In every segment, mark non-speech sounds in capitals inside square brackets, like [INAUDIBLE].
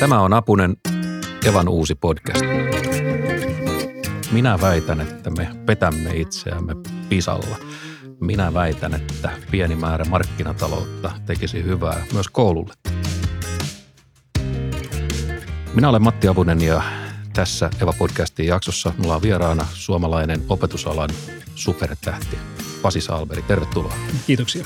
Tämä on Apunen Evan uusi podcast. Minä väitän, että me petämme itseämme pisalla. Minä väitän, että pieni määrä markkinataloutta tekisi hyvää myös koululle. Minä olen Matti Apunen ja tässä Eva-podcastin jaksossa mulla on vieraana suomalainen opetusalan supertähti Pasi Salberi. Tervetuloa. Kiitoksia.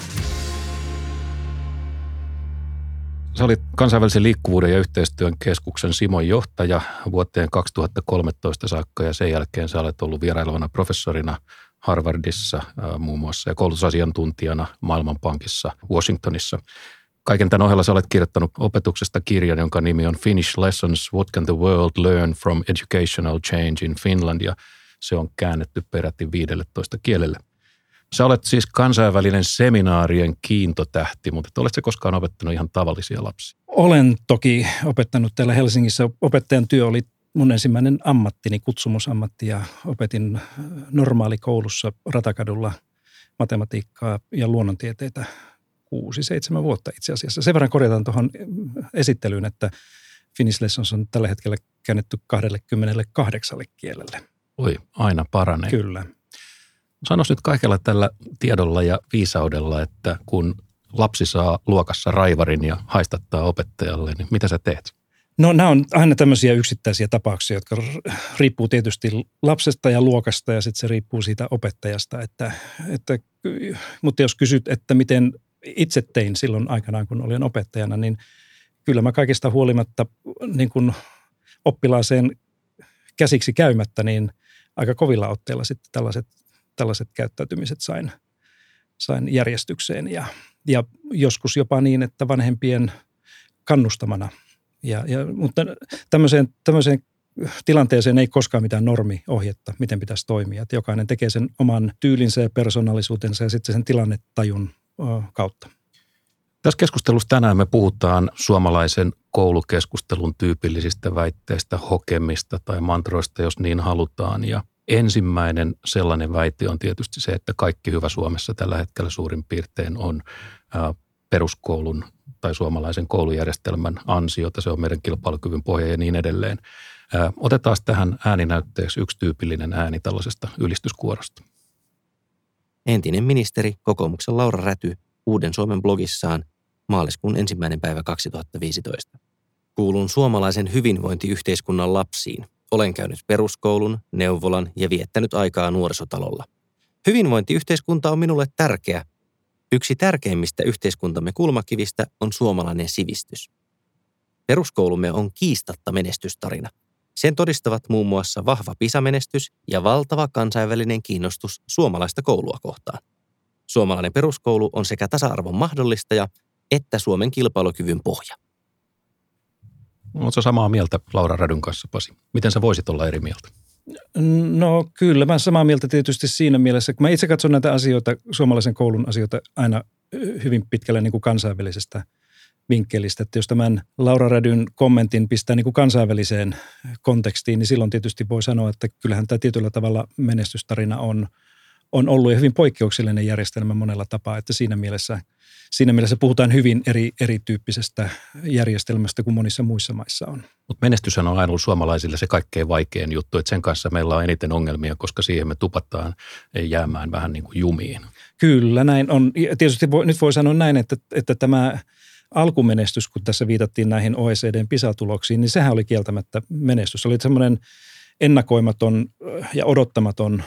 Sä olit kansainvälisen liikkuvuuden ja yhteistyön keskuksen Simon johtaja vuoteen 2013 saakka ja sen jälkeen sä olet ollut vierailevana professorina Harvardissa muun muassa ja koulutusasiantuntijana Maailmanpankissa Washingtonissa. Kaiken tämän ohella sä olet kirjoittanut opetuksesta kirjan, jonka nimi on Finnish Lessons, What Can the World Learn from Educational Change in Finland ja se on käännetty peräti 15 kielelle. Sä olet siis kansainvälinen seminaarien kiintotähti, mutta et oletko koskaan opettanut ihan tavallisia lapsia? Olen toki opettanut täällä Helsingissä. Opettajan työ oli mun ensimmäinen ammattini, kutsumusammatti ja opetin normaalikoulussa Ratakadulla matematiikkaa ja luonnontieteitä kuusi, seitsemän vuotta itse asiassa. Sen verran korjataan tuohon esittelyyn, että Finnish Lessons on tällä hetkellä käännetty 28 kielelle. Oi, aina paranee. Kyllä. Sanois nyt kaikella tällä tiedolla ja viisaudella, että kun lapsi saa luokassa raivarin ja haistattaa opettajalle, niin mitä sä teet? No nämä on aina tämmöisiä yksittäisiä tapauksia, jotka riippuu tietysti lapsesta ja luokasta ja sitten se riippuu siitä opettajasta. Että, että, mutta jos kysyt, että miten itse tein silloin aikanaan, kun olin opettajana, niin kyllä mä kaikista huolimatta niin kun oppilaaseen käsiksi käymättä, niin aika kovilla otteilla sitten tällaiset tällaiset käyttäytymiset sain, sain järjestykseen ja, ja joskus jopa niin, että vanhempien kannustamana. Ja, ja, mutta tämmöiseen, tämmöiseen tilanteeseen ei koskaan mitään normiohjetta, miten pitäisi toimia. Että jokainen tekee sen oman tyylinsä ja persoonallisuutensa ja sitten sen tilannetajun kautta. Tässä keskustelussa tänään me puhutaan suomalaisen koulukeskustelun tyypillisistä väitteistä, hokemista tai mantroista, jos niin halutaan. Ja Ensimmäinen sellainen väite on tietysti se, että kaikki hyvä Suomessa tällä hetkellä suurin piirtein on peruskoulun tai suomalaisen koulujärjestelmän ansiota. Se on meidän kilpailukyvyn pohja ja niin edelleen. Otetaan tähän ääninäytteeksi yksi tyypillinen ääni tällaisesta ylistyskuorosta. Entinen ministeri, kokoomuksen Laura Räty, Uuden Suomen blogissaan maaliskuun ensimmäinen päivä 2015. Kuulun suomalaisen hyvinvointiyhteiskunnan lapsiin – olen käynyt peruskoulun, neuvolan ja viettänyt aikaa nuorisotalolla. Hyvinvointiyhteiskunta on minulle tärkeä. Yksi tärkeimmistä yhteiskuntamme kulmakivistä on suomalainen sivistys. Peruskoulumme on kiistatta menestystarina. Sen todistavat muun muassa vahva pisamenestys ja valtava kansainvälinen kiinnostus suomalaista koulua kohtaan. Suomalainen peruskoulu on sekä tasa-arvon mahdollistaja että Suomen kilpailukyvyn pohja. Oletko samaa mieltä Laura Rädyn kanssa, Pasi? Miten sä voisit olla eri mieltä? No kyllä, mä samaa mieltä tietysti siinä mielessä, kun mä itse katson näitä asioita, suomalaisen koulun asioita aina hyvin pitkälle niin kuin kansainvälisestä vinkkelistä. Että jos tämän Laura Rädyn kommentin pistää niin kuin kansainväliseen kontekstiin, niin silloin tietysti voi sanoa, että kyllähän tämä tietyllä tavalla menestystarina on, on ollut hyvin poikkeuksellinen järjestelmä monella tapaa, että siinä mielessä – siinä mielessä puhutaan hyvin eri, erityyppisestä järjestelmästä kuin monissa muissa maissa on. Mutta menestys on aina ollut suomalaisille se kaikkein vaikein juttu, että sen kanssa meillä on eniten ongelmia, koska siihen me tupataan jäämään vähän niin kuin jumiin. Kyllä, näin on. Ja tietysti voi, nyt voi sanoa näin, että, että tämä alkumenestys, kun tässä viitattiin näihin OECDn PISA-tuloksiin, niin sehän oli kieltämättä menestys. Se oli semmoinen ennakoimaton ja odottamaton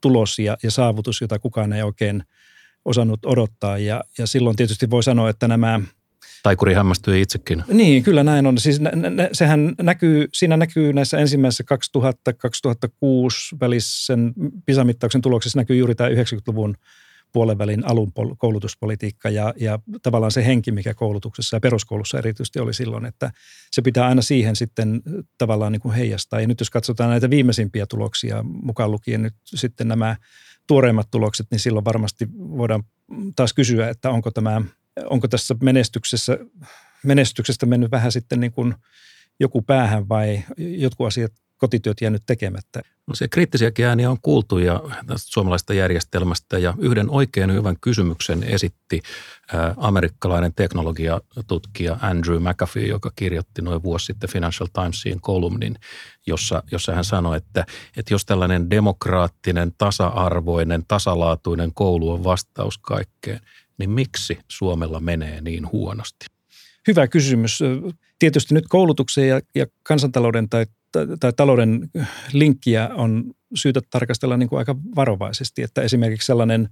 tulos ja, ja saavutus, jota kukaan ei oikein – osannut odottaa. Ja, ja silloin tietysti voi sanoa, että nämä Taikuri hämmästyi itsekin. Niin, kyllä näin on. Siis nä, nä, sehän näkyy, siinä näkyy näissä ensimmäisissä 2000-2006 välisen PISA-mittauksen tuloksissa näkyy juuri tämä 90-luvun puolen välin alun koulutuspolitiikka ja, ja tavallaan se henki, mikä koulutuksessa ja peruskoulussa erityisesti oli silloin, että se pitää aina siihen sitten tavallaan niin kuin heijastaa. Ja nyt jos katsotaan näitä viimeisimpiä tuloksia, mukaan lukien nyt sitten nämä tuoreimmat tulokset, niin silloin varmasti voidaan taas kysyä, että onko, tämä, onko tässä menestyksessä, menestyksestä mennyt vähän sitten niin kuin joku päähän vai jotkut asiat kotityöt jäänyt tekemättä. No se kriittisiäkin ääniä on kuultu ja tästä suomalaista järjestelmästä ja yhden oikein hyvän kysymyksen esitti amerikkalainen teknologiatutkija Andrew McAfee, joka kirjoitti noin vuosi sitten Financial Timesiin kolumnin, jossa, jossa hän sanoi, että, että jos tällainen demokraattinen, tasa-arvoinen, tasalaatuinen koulu on vastaus kaikkeen, niin miksi Suomella menee niin huonosti? Hyvä kysymys. Tietysti nyt koulutuksen ja, ja kansantalouden tai, tai, talouden linkkiä on syytä tarkastella niin kuin aika varovaisesti, että esimerkiksi sellainen,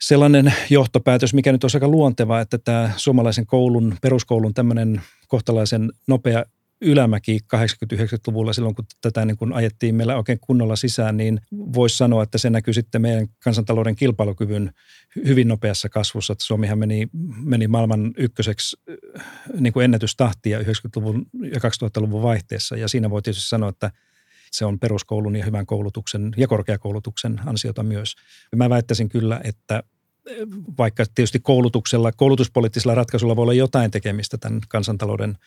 sellainen johtopäätös, mikä nyt on aika luonteva, että tämä suomalaisen koulun, peruskoulun tämmöinen kohtalaisen nopea ylämäki 80-90-luvulla silloin, kun tätä niin kun ajettiin meillä oikein kunnolla sisään, niin voisi sanoa, että se näkyy sitten meidän kansantalouden kilpailukyvyn hyvin nopeassa kasvussa. Että Suomihan meni, meni maailman ykköseksi niin kuin ennätystahtia 90-luvun ja 2000-luvun vaihteessa. Ja siinä voi tietysti sanoa, että se on peruskoulun ja hyvän koulutuksen ja korkeakoulutuksen ansiota myös. Mä väittäisin kyllä, että vaikka tietysti koulutuksella, koulutuspoliittisella ratkaisulla voi olla jotain tekemistä tämän kansantalouden –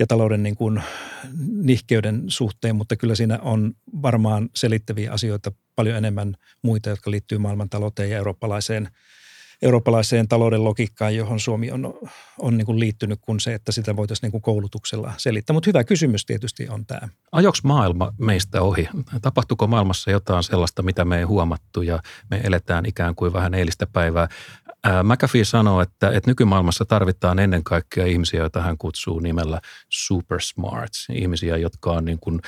ja talouden niin kuin nihkeyden suhteen, mutta kyllä siinä on varmaan selittäviä asioita paljon enemmän muita, jotka liittyy maailmantalouteen ja eurooppalaiseen, eurooppalaiseen talouden logiikkaan, johon Suomi on, on niin kuin liittynyt kuin se, että sitä voitaisiin niin kuin koulutuksella selittää. Mutta hyvä kysymys tietysti on tämä. Ajoks maailma meistä ohi? Tapahtuuko maailmassa jotain sellaista, mitä me ei huomattu ja me eletään ikään kuin vähän eilistä päivää? McAfee sanoo, että, että nykymaailmassa tarvitaan ennen kaikkea ihmisiä, joita hän kutsuu nimellä super smarts. Ihmisiä, jotka on niin kuin,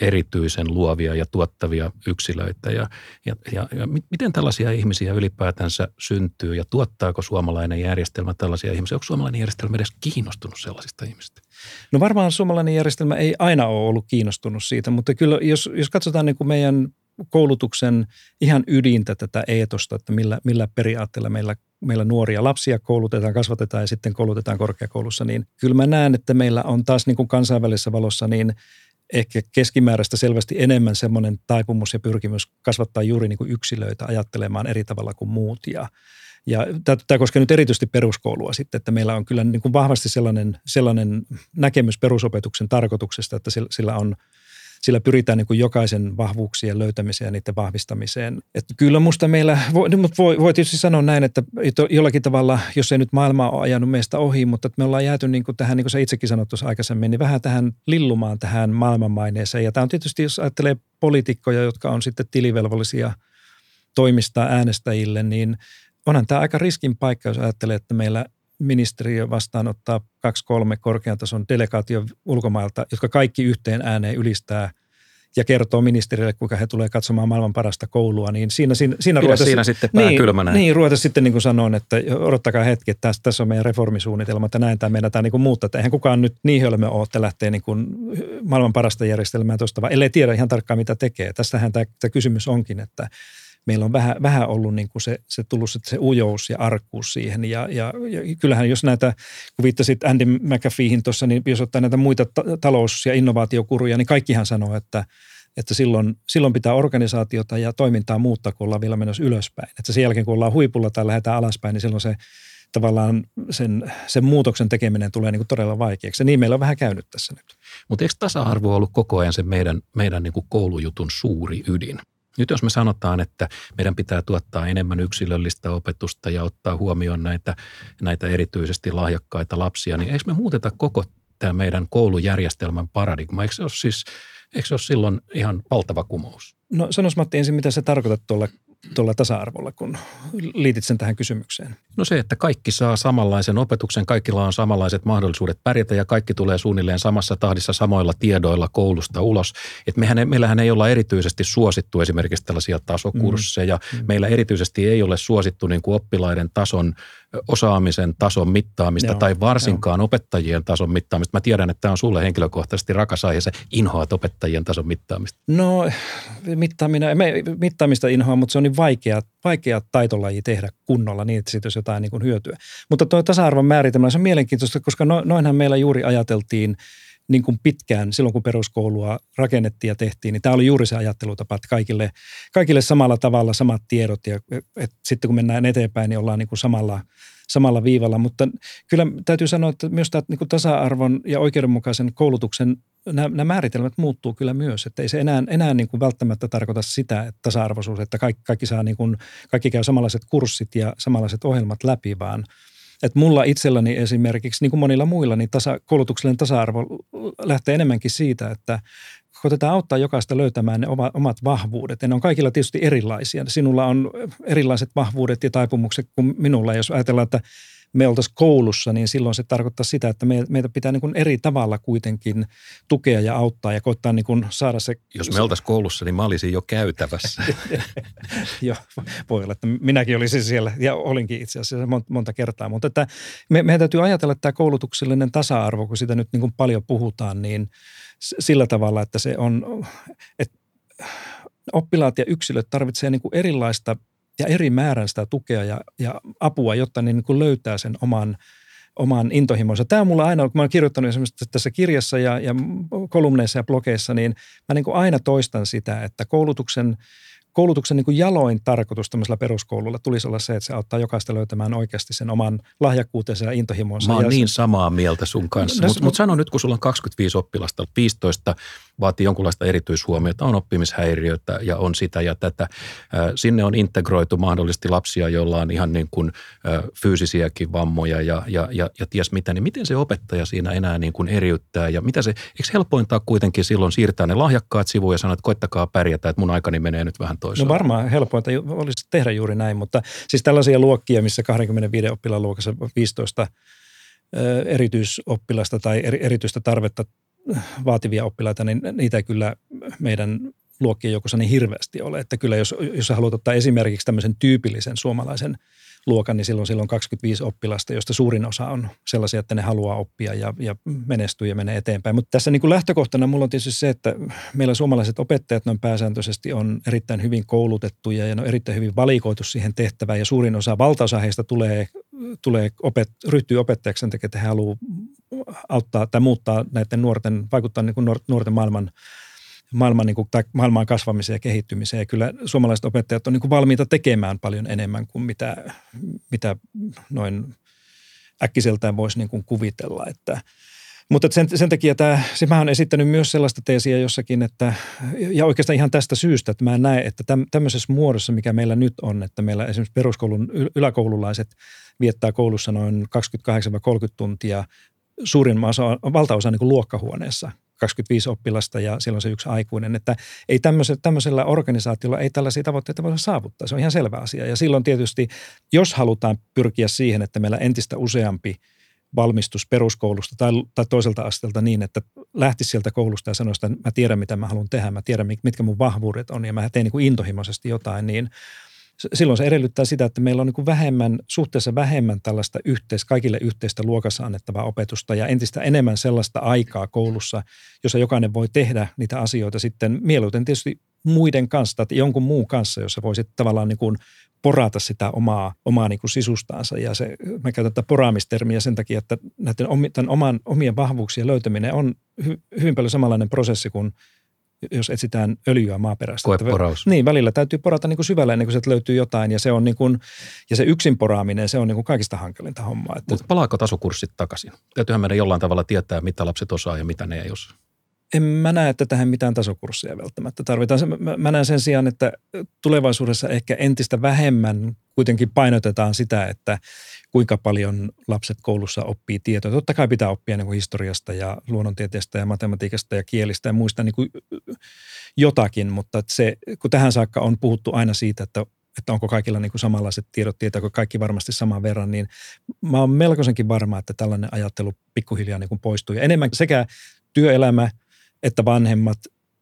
erityisen luovia ja tuottavia yksilöitä. Ja, ja, ja, ja miten tällaisia ihmisiä ylipäätänsä syntyy ja tuottaako suomalainen järjestelmä tällaisia ihmisiä? Onko suomalainen järjestelmä edes kiinnostunut sellaisista ihmistä? No varmaan suomalainen järjestelmä ei aina ole ollut kiinnostunut siitä, mutta kyllä jos, jos katsotaan niin kuin meidän koulutuksen ihan ydintä tätä eetosta, että millä, millä periaatteella meillä, meillä nuoria lapsia koulutetaan, kasvatetaan ja sitten koulutetaan korkeakoulussa, niin kyllä mä näen, että meillä on taas niin kuin kansainvälisessä valossa niin ehkä keskimääräistä selvästi enemmän semmoinen taipumus ja pyrkimys kasvattaa juuri niin kuin yksilöitä ajattelemaan eri tavalla kuin muut. Ja ja tämä koskee nyt erityisesti peruskoulua sitten, että meillä on kyllä niin kuin vahvasti sellainen, sellainen näkemys perusopetuksen tarkoituksesta, että sillä on – sillä pyritään niin kuin jokaisen vahvuuksien löytämiseen ja niiden vahvistamiseen. Että kyllä musta meillä, voi, mutta voi, voi tietysti sanoa näin, että jollakin tavalla, jos ei nyt maailma ole ajanut meistä ohi, mutta että me ollaan jääty niin kuin tähän, niin kuin sä itsekin sanoit tuossa aikaisemmin, niin vähän tähän lillumaan tähän maailmanmaineeseen. Ja tämä on tietysti, jos ajattelee poliitikkoja, jotka on sitten tilivelvollisia toimistaa äänestäjille, niin onhan tämä aika riskin paikka, jos ajattelee, että meillä ministeriö vastaanottaa kaksi kolme korkean tason delegaatio ulkomailta, jotka kaikki yhteen ääneen ylistää ja kertoo ministeriölle, kuinka he tulee katsomaan maailman parasta koulua, niin siinä, siinä, siinä, ruveta, siinä sitten pää niin, kylmänä. Niin, ruveta sitten niin kuin sanon, että odottakaa hetki, että tässä, tässä on meidän reformisuunnitelma, että näin tämä meidän tämä niin kuin muuttaa. Että eihän kukaan nyt niin hölmö ole, että lähtee niin kuin maailman parasta järjestelmää tuosta, vaan ellei tiedä ihan tarkkaan mitä tekee. Tästähän tämä, tämä kysymys onkin, että meillä on vähän, vähän ollut niin kuin se, se tullut se, se ujous ja arkkuus siihen. Ja, ja, ja kyllähän jos näitä, kun viittasit Andy McAfeehin tuossa, niin jos ottaa näitä muita ta- talous- ja innovaatiokuruja, niin kaikkihan sanoo, että, että silloin, silloin pitää organisaatiota ja toimintaa muuttaa, kun ollaan vielä menossa ylöspäin. Että sen jälkeen, kun ollaan huipulla tai lähdetään alaspäin, niin silloin se tavallaan sen, sen muutoksen tekeminen tulee niin kuin todella vaikeaksi. Ja niin meillä on vähän käynyt tässä nyt. Mutta eikö tasa-arvo ollut koko ajan se meidän, meidän niin kuin koulujutun suuri ydin? Nyt jos me sanotaan, että meidän pitää tuottaa enemmän yksilöllistä opetusta ja ottaa huomioon näitä, näitä erityisesti lahjakkaita lapsia, niin eikö me muuteta koko tämä meidän koulujärjestelmän paradigma? Eikö se ole siis eikö se ole silloin ihan valtava kumous? No sanois Matti ensin, mitä se tarkoitat tuolla tuolla tasa-arvolla, kun liitit sen tähän kysymykseen? No se, että kaikki saa samanlaisen opetuksen, kaikilla on samanlaiset mahdollisuudet pärjätä ja kaikki tulee suunnilleen samassa tahdissa samoilla tiedoilla koulusta ulos. Et mehän, meillähän ei olla erityisesti suosittu esimerkiksi tällaisia tasokursseja. Mm. Mm. Meillä erityisesti ei ole suosittu niin kuin oppilaiden tason osaamisen tason mittaamista Joo, tai varsinkaan jo. opettajien tason mittaamista. Mä tiedän, että tämä on sulle henkilökohtaisesti rakas aihe, sä inhoat opettajien tason mittaamista. No mittaaminen, me, mittaamista inhoa, mutta se on niin vaikea, vaikea taitolaji tehdä kunnolla niin, että siitä olisi jotain niin kuin hyötyä. Mutta tuo tasa-arvon määritelmä se on mielenkiintoista, koska no, noinhan meillä juuri ajateltiin niin kuin pitkään, silloin kun peruskoulua rakennettiin ja tehtiin, niin tämä oli juuri se ajattelutapa, että kaikille, kaikille samalla tavalla samat tiedot ja että sitten kun mennään eteenpäin, niin ollaan niin kuin samalla, samalla viivalla. Mutta kyllä täytyy sanoa, että myös tämä niin kuin tasa-arvon ja oikeudenmukaisen koulutuksen nämä, nämä määritelmät muuttuu kyllä myös, että ei se enää, enää niin kuin välttämättä tarkoita sitä, että tasa-arvoisuus, että kaikki, kaikki, saa niin kuin, kaikki käy samanlaiset kurssit ja samanlaiset ohjelmat läpi, vaan että mulla itselläni esimerkiksi, niin kuin monilla muilla, niin tasa, koulutuksellinen tasa-arvo lähtee enemmänkin siitä, että koitetaan auttaa jokaista löytämään ne omat vahvuudet. Ja ne on kaikilla tietysti erilaisia. Sinulla on erilaiset vahvuudet ja taipumukset kuin minulla. Jos ajatellaan, että me oltaisiin koulussa, niin silloin se tarkoittaa sitä, että me, meitä pitää niin kuin eri tavalla kuitenkin tukea ja auttaa ja koittaa niin kuin saada se... Jos me oltaisiin koulussa, niin mä olisin jo käytävässä. [LAUGHS] Joo, voi olla, että minäkin olisin siellä ja olinkin itse asiassa monta kertaa. Mutta että me, meidän täytyy ajatella, että tämä koulutuksellinen tasa-arvo, kun sitä nyt niin kuin paljon puhutaan, niin sillä tavalla, että se on... Että oppilaat ja yksilöt tarvitsevat niin kuin erilaista ja eri määrän sitä tukea ja, ja apua, jotta ne niin kuin löytää sen oman, oman intohimonsa. Tämä on mulla aina, kun mä oon kirjoittanut esimerkiksi tässä kirjassa ja, ja kolumneissa ja blogeissa, niin mä niin kuin aina toistan sitä, että koulutuksen – koulutuksen niin kuin jaloin tarkoitus tämmöisellä peruskoululla tulisi olla se, että se auttaa jokaista löytämään oikeasti sen oman lahjakkuutensa ja intohimonsa. Mä oon ja niin se... samaa mieltä sun kanssa, no, mutta mut sano nyt, kun sulla on 25 oppilasta, 15 vaatii jonkunlaista erityishuomiota, on oppimishäiriötä ja on sitä ja tätä. Sinne on integroitu mahdollisesti lapsia, joilla on ihan niin kuin fyysisiäkin vammoja ja, ja, ja, ja ties mitä, niin miten se opettaja siinä enää niin kuin eriyttää ja mitä se, eikö helpointaa kuitenkin silloin siirtää ne lahjakkaat sivuun ja sanoa, että koittakaa pärjätä, että mun aikani menee nyt vähän toisaalta. No varmaan helpointa olisi tehdä juuri näin, mutta siis tällaisia luokkia, missä 25 oppilaan luokassa 15 erityisoppilasta tai erityistä tarvetta vaativia oppilaita, niin niitä kyllä meidän luokkien joukossa niin hirveästi ole. Että kyllä jos, jos haluat ottaa esimerkiksi tämmöisen tyypillisen suomalaisen – luokan, niin silloin, silloin 25 oppilasta, josta suurin osa on sellaisia, että ne haluaa oppia ja, ja menestyy ja menee eteenpäin. Mutta tässä niin kuin lähtökohtana mulla on tietysti se, että meillä suomalaiset opettajat noin pääsääntöisesti on erittäin hyvin koulutettuja ja ne on erittäin hyvin valikoitu siihen tehtävään ja suurin osa, valtaosa heistä tulee, tulee opet, ryhtyy opettajaksi sen takia, että he haluaa auttaa tai muuttaa näiden nuorten, vaikuttaa niin kuin nuorten maailman maailman, niin kuin, tai maailman kasvamiseen ja kehittymiseen. Ja kyllä suomalaiset opettajat on niin kuin valmiita tekemään paljon enemmän kuin mitä, mitä noin äkkiseltään voisi niin kuin kuvitella. Että, mutta sen, sen takia tämä, siis mä olen esittänyt myös sellaista teesiä jossakin, että, ja oikeastaan ihan tästä syystä, että mä näen, että täm, tämmöisessä muodossa, mikä meillä nyt on, että meillä esimerkiksi peruskoulun yläkoululaiset viettää koulussa noin 28-30 tuntia suurin osa, valtaosa niin kuin luokkahuoneessa 25 oppilasta ja silloin se yksi aikuinen. Että ei tämmöisellä, tämmöisellä organisaatiolla ei tällaisia tavoitteita voida saavuttaa. Se on ihan selvä asia. Ja silloin tietysti, jos halutaan pyrkiä siihen, että meillä entistä useampi valmistus peruskoulusta tai, tai toiselta asteelta niin, että lähtisi sieltä koulusta ja sanoisi, että mä tiedän, mitä mä haluan tehdä, mä tiedän, mitkä mun vahvuudet on ja mä teen niin kuin intohimoisesti jotain, niin – silloin se edellyttää sitä, että meillä on niin vähemmän, suhteessa vähemmän tällaista yhteis, kaikille yhteistä luokassa annettavaa opetusta ja entistä enemmän sellaista aikaa koulussa, jossa jokainen voi tehdä niitä asioita sitten mieluiten tietysti muiden kanssa tai jonkun muun kanssa, jossa voisit tavallaan niin kuin porata sitä omaa, omaa niin kuin sisustaansa. Ja se, mä käytän tätä poraamistermiä sen takia, että näiden tämän oman, omien vahvuuksien löytäminen on hy, hyvin paljon samanlainen prosessi kuin jos etsitään öljyä maaperästä. Koeporaus. Niin, välillä täytyy porata niin kuin syvälle ennen kuin sieltä löytyy jotain ja se on niin kuin, ja se yksin poraaminen, se on niin kuin kaikista hankalinta hommaa. Että... Mutta palaako tasokurssit takaisin? Täytyyhän meidän jollain tavalla tietää, mitä lapset osaa ja mitä ne ei osaa. En mä näe, että tähän mitään tasokursseja välttämättä tarvitaan. Mä näen sen sijaan, että tulevaisuudessa ehkä entistä vähemmän kuitenkin painotetaan sitä, että kuinka paljon lapset koulussa oppii tietoa. Totta kai pitää oppia niin kuin historiasta ja luonnontieteestä ja matematiikasta ja kielistä ja muista niin kuin jotakin, mutta se, kun tähän saakka on puhuttu aina siitä, että että onko kaikilla niin kuin samanlaiset tiedot, tietääkö kaikki varmasti saman verran, niin mä oon melkoisenkin varma, että tällainen ajattelu pikkuhiljaa niin kuin poistuu. Ja enemmän sekä työelämä että vanhemmat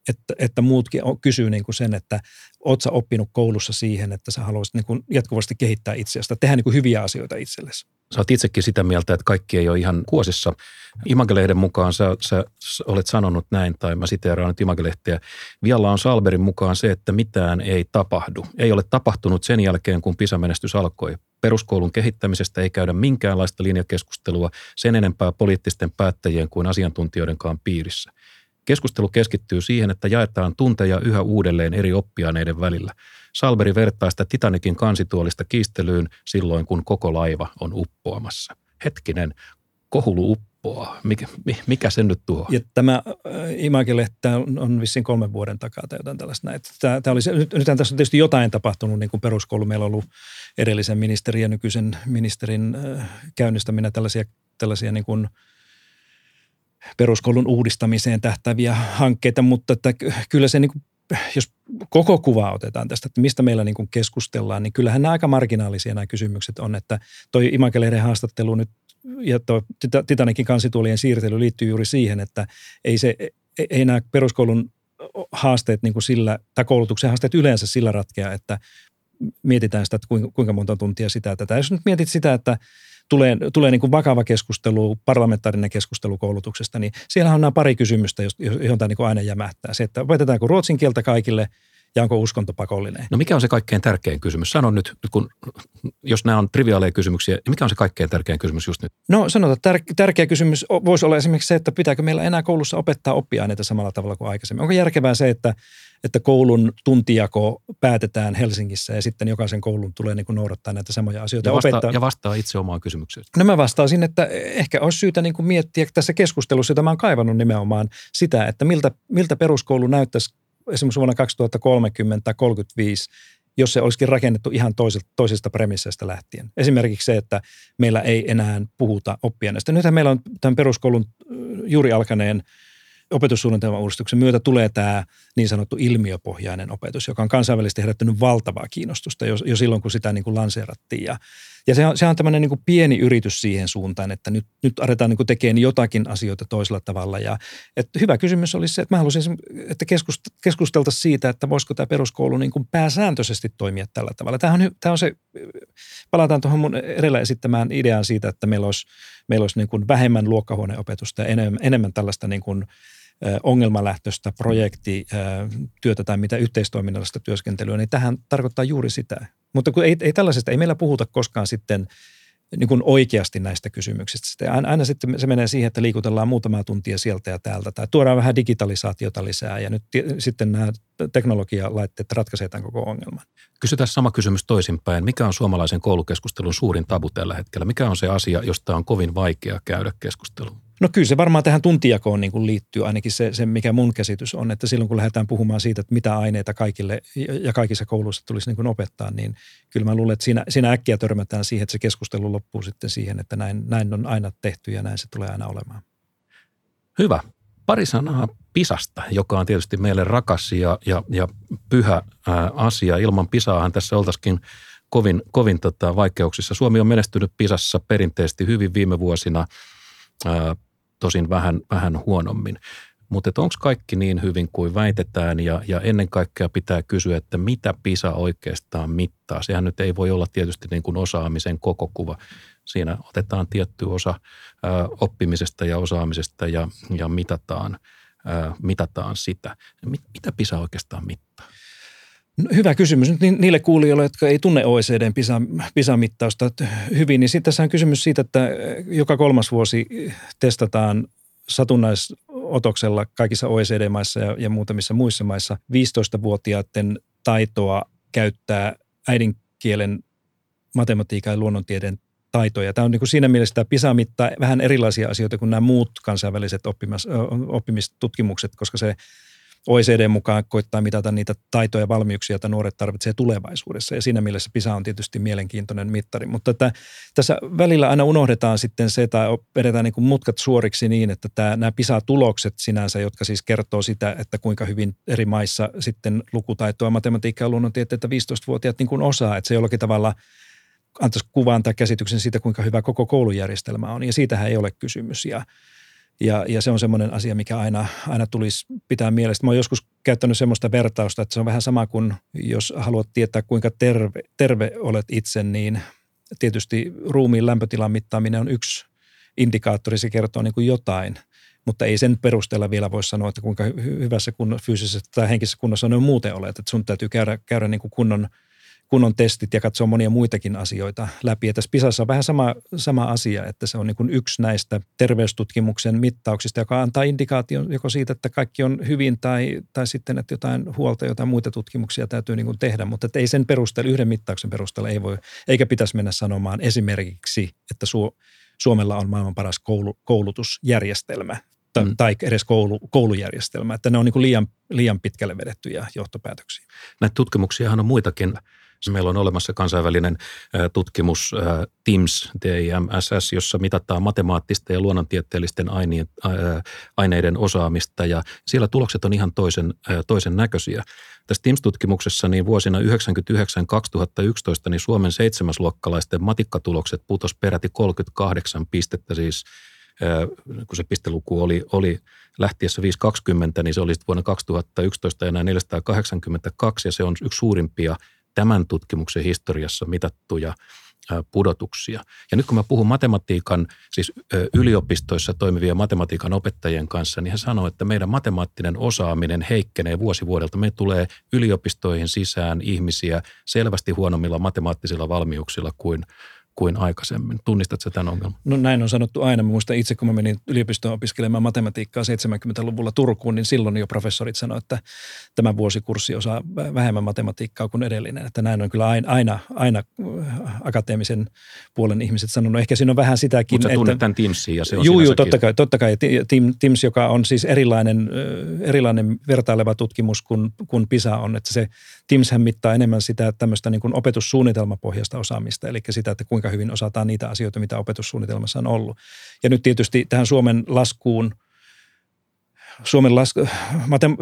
että, että muutkin kysyy niin kuin sen, että oot sä oppinut koulussa siihen, että sä haluaisit niin kuin jatkuvasti kehittää itseäsi, tehdä niin kuin hyviä asioita itsellesi. Sä oot itsekin sitä mieltä, että kaikki ei ole ihan kuosissa. Imagelehden mukaan sä, sä olet sanonut näin, tai mä siteeraan nyt Imagelehteä. Vialla on Salberin mukaan se, että mitään ei tapahdu. Ei ole tapahtunut sen jälkeen, kun PISA-menestys alkoi. Peruskoulun kehittämisestä ei käydä minkäänlaista linjakeskustelua sen enempää poliittisten päättäjien kuin asiantuntijoidenkaan piirissä – Keskustelu keskittyy siihen, että jaetaan tunteja yhä uudelleen eri oppiaineiden välillä. Salberi vertaa sitä Titanikin kansituolista kiistelyyn silloin, kun koko laiva on uppoamassa. Hetkinen, kohulu uppoaa? Mikä, mikä sen nyt tuo? Ja tämä äh, Imagele-lehti on vissiin kolmen vuoden takaa tai jotain tällaista näin. Tämä, tämä oli nyt, tässä on tietysti jotain tapahtunut, niin kuin peruskoulu. Meillä on ollut edellisen ministerin ja nykyisen ministerin äh, käynnistäminä tällaisia, tällaisia niin kuin peruskoulun uudistamiseen tähtäviä hankkeita, mutta että kyllä se niin kuin jos koko kuva otetaan tästä, että mistä meillä niin kuin keskustellaan, niin kyllähän nämä aika marginaalisia nämä kysymykset on, että toi Imakelehden haastattelu nyt ja tuo Titanikin kansituolien siirtely liittyy juuri siihen, että ei, se, ei nämä peruskoulun haasteet niin kuin sillä, tai koulutuksen haasteet yleensä sillä ratkea, että mietitään sitä, että kuinka, kuinka monta tuntia sitä tätä. Jos nyt mietit sitä, että tulee, tulee niin kuin vakava keskustelu, parlamentaarinen keskustelu koulutuksesta, niin siellä on nämä pari kysymystä, johon tämä niin kuin aina jämähtää. Se, että opetetaanko ruotsin kieltä kaikille – ja onko uskonto pakollinen? No mikä on se kaikkein tärkein kysymys? Sano nyt, kun, jos nämä on triviaaleja kysymyksiä, niin mikä on se kaikkein tärkein kysymys just nyt? No sanotaan, että tär- tärkeä kysymys voisi olla esimerkiksi se, että pitääkö meillä enää koulussa opettaa oppiaineita samalla tavalla kuin aikaisemmin. Onko järkevää se, että, että koulun tuntijako päätetään Helsingissä ja sitten jokaisen koulun tulee niin kuin noudattaa näitä samoja asioita. Ja vastaa, ja vastaa itse omaan kysymykseen. No mä vastaisin, että ehkä olisi syytä niin kuin miettiä tässä keskustelussa, jota mä oon kaivannut nimenomaan sitä, että miltä, miltä peruskoulu näyttäisi esimerkiksi vuonna 2030 tai 35, jos se olisikin rakennettu ihan toisesta, toisesta premisseistä lähtien. Esimerkiksi se, että meillä ei enää puhuta oppiaineista. Nythän meillä on tämän peruskoulun juuri alkaneen opetussuunnitelman uudistuksen myötä tulee tämä niin sanottu ilmiöpohjainen opetus, joka on kansainvälisesti herättänyt valtavaa kiinnostusta jo, jo silloin, kun sitä niin kuin lanseerattiin. Ja, ja se on, se on tämmöinen niin kuin pieni yritys siihen suuntaan, että nyt, nyt aletaan niin kuin tekemään jotakin asioita toisella tavalla. Ja, että hyvä kysymys olisi se, että mä haluaisin, että keskusteltaisiin siitä, että voisiko tämä peruskoulu niin kuin pääsääntöisesti toimia tällä tavalla. Tämä on, tämä on se, palataan tuohon mun edellä esittämään ideaan siitä, että meillä olisi, meillä olisi niin kuin vähemmän luokkahuoneopetusta ja enemmän, enemmän tällaista niin kuin ongelmalähtöistä projektityötä tai mitä yhteistoiminnallista työskentelyä, niin tähän tarkoittaa juuri sitä. Mutta kun ei, ei tällaisesta, ei meillä puhuta koskaan sitten niin kuin oikeasti näistä kysymyksistä. Sitten aina, sitten se menee siihen, että liikutellaan muutama tuntia sieltä ja täältä tai tuodaan vähän digitalisaatiota lisää ja nyt sitten nämä teknologialaitteet ratkaisevat tämän koko ongelman. Kysytään sama kysymys toisinpäin. Mikä on suomalaisen koulukeskustelun suurin tabu tällä hetkellä? Mikä on se asia, josta on kovin vaikea käydä keskustelua? No kyllä se varmaan tähän tuntijakoon niin kuin liittyy ainakin se, se, mikä mun käsitys on, että silloin kun lähdetään puhumaan siitä, että mitä aineita kaikille ja kaikissa kouluissa tulisi niin kuin opettaa, niin kyllä mä luulen, että siinä, siinä äkkiä törmätään siihen, että se keskustelu loppuu sitten siihen, että näin, näin on aina tehty ja näin se tulee aina olemaan. Hyvä. Pari sanaa Pisasta, joka on tietysti meille rakas ja, ja, ja pyhä ää, asia. Ilman Pisaahan tässä oltaisikin kovin, kovin tota, vaikeuksissa. Suomi on menestynyt Pisassa perinteisesti hyvin viime vuosina – tosin vähän, vähän huonommin. Mutta onko kaikki niin hyvin kuin väitetään ja, ja ennen kaikkea pitää kysyä, että mitä PISA oikeastaan mittaa. Sehän nyt ei voi olla tietysti niin kuin osaamisen koko kuva. Siinä otetaan tietty osa ä, oppimisesta ja osaamisesta ja, ja mitataan, ä, mitataan sitä. Mit, mitä PISA oikeastaan mittaa? No, hyvä kysymys. Nyt niille kuulijoille, jotka ei tunne OECDn PISA, PISA-mittausta hyvin, niin tässä on kysymys siitä, että joka kolmas vuosi testataan satunnaisotoksella kaikissa OECD-maissa ja, ja muutamissa muissa maissa 15-vuotiaiden taitoa käyttää äidinkielen matematiikan ja luonnontieteen taitoja. Tämä on niin kuin siinä mielessä tämä PISA mittaa vähän erilaisia asioita kuin nämä muut kansainväliset oppimis, oppimistutkimukset, koska se OECD mukaan koittaa mitata niitä taitoja ja valmiuksia, joita nuoret tarvitsevat tulevaisuudessa. Ja siinä mielessä PISA on tietysti mielenkiintoinen mittari. Mutta että tässä välillä aina unohdetaan sitten se, tai vedetään niin kuin mutkat suoriksi niin, että tämä, nämä PISA-tulokset sinänsä, jotka siis kertoo sitä, että kuinka hyvin eri maissa sitten lukutaitoa, matematiikkaa ja luonnontieteitä 15-vuotiaat niin kuin osaa. Että se jollakin tavalla antaisi kuvan tai käsityksen siitä, kuinka hyvä koko koulujärjestelmä on. Ja siitähän ei ole kysymys. Ja ja, ja se on semmoinen asia, mikä aina, aina tulisi pitää mielessä. Mä oon joskus käyttänyt semmoista vertausta, että se on vähän sama kuin jos haluat tietää, kuinka terve, terve olet itse, niin tietysti ruumiin lämpötilan mittaaminen on yksi indikaattori, se kertoo niin kuin jotain, mutta ei sen perusteella vielä voi sanoa, että kuinka hyvässä kunnossa, fyysisessä tai henkisessä kunnossa on muuten olet. Että sun täytyy käydä, käydä niin kuin kunnon – kunnon testit ja katsoa monia muitakin asioita läpi. Ja tässä PISassa on vähän sama, sama asia, että se on niin kuin yksi näistä terveystutkimuksen mittauksista, joka antaa indikaation joko siitä, että kaikki on hyvin tai, tai sitten, että jotain huolta, jotain muita tutkimuksia täytyy niin kuin tehdä. Mutta että ei sen perusteella, yhden mittauksen perusteella ei voi, eikä pitäisi mennä sanomaan esimerkiksi, että su, Suomella on maailman paras koulu, koulutusjärjestelmä tai, mm. tai edes koulu, koulujärjestelmä. Että ne on niin kuin liian, liian pitkälle vedettyjä johtopäätöksiä. Näitä tutkimuksiahan on muitakin. Meillä on olemassa kansainvälinen tutkimus TIMS, TIMSS, jossa mitataan matemaattisten ja luonnontieteellisten aineiden osaamista ja siellä tulokset on ihan toisen, toisen näköisiä. Tässä TIMS-tutkimuksessa niin vuosina 1999-2011 niin Suomen seitsemäsluokkalaisten matikkatulokset putos peräti 38 pistettä, siis kun se pisteluku oli, oli lähtiessä 520, niin se oli vuonna 2011 enää 482 ja se on yksi suurimpia tämän tutkimuksen historiassa mitattuja pudotuksia. Ja nyt kun mä puhun matematiikan, siis yliopistoissa toimivien matematiikan opettajien kanssa, niin he sanoo, että meidän matemaattinen osaaminen heikkenee vuosi vuodelta. Me tulee yliopistoihin sisään ihmisiä selvästi huonommilla matemaattisilla valmiuksilla kuin kuin aikaisemmin. Tunnistatko tämän ongelman? No näin on sanottu aina. Mä muistan itse, kun mä menin yliopistoon opiskelemaan matematiikkaa 70-luvulla Turkuun, niin silloin jo professorit sanoivat, että tämä vuosikurssi osaa vähemmän matematiikkaa kuin edellinen. Että näin on kyllä aina, aina, aina akateemisen puolen ihmiset sanonut. Ehkä siinä on vähän sitäkin. Mutta sä tunnet tämän Teamsin ja se on Juu, juu, totta kai, totta kai. Teams, joka on siis erilainen, erilainen vertaileva tutkimus kuin, kuin PISA on. Että se Teamshän mittaa enemmän sitä tämmöistä niin kuin opetussuunnitelmapohjaista osaamista, eli sitä, että kuinka hyvin osataan niitä asioita, mitä opetussuunnitelmassa on ollut. Ja nyt tietysti tähän Suomen laskuun, Suomen lasku,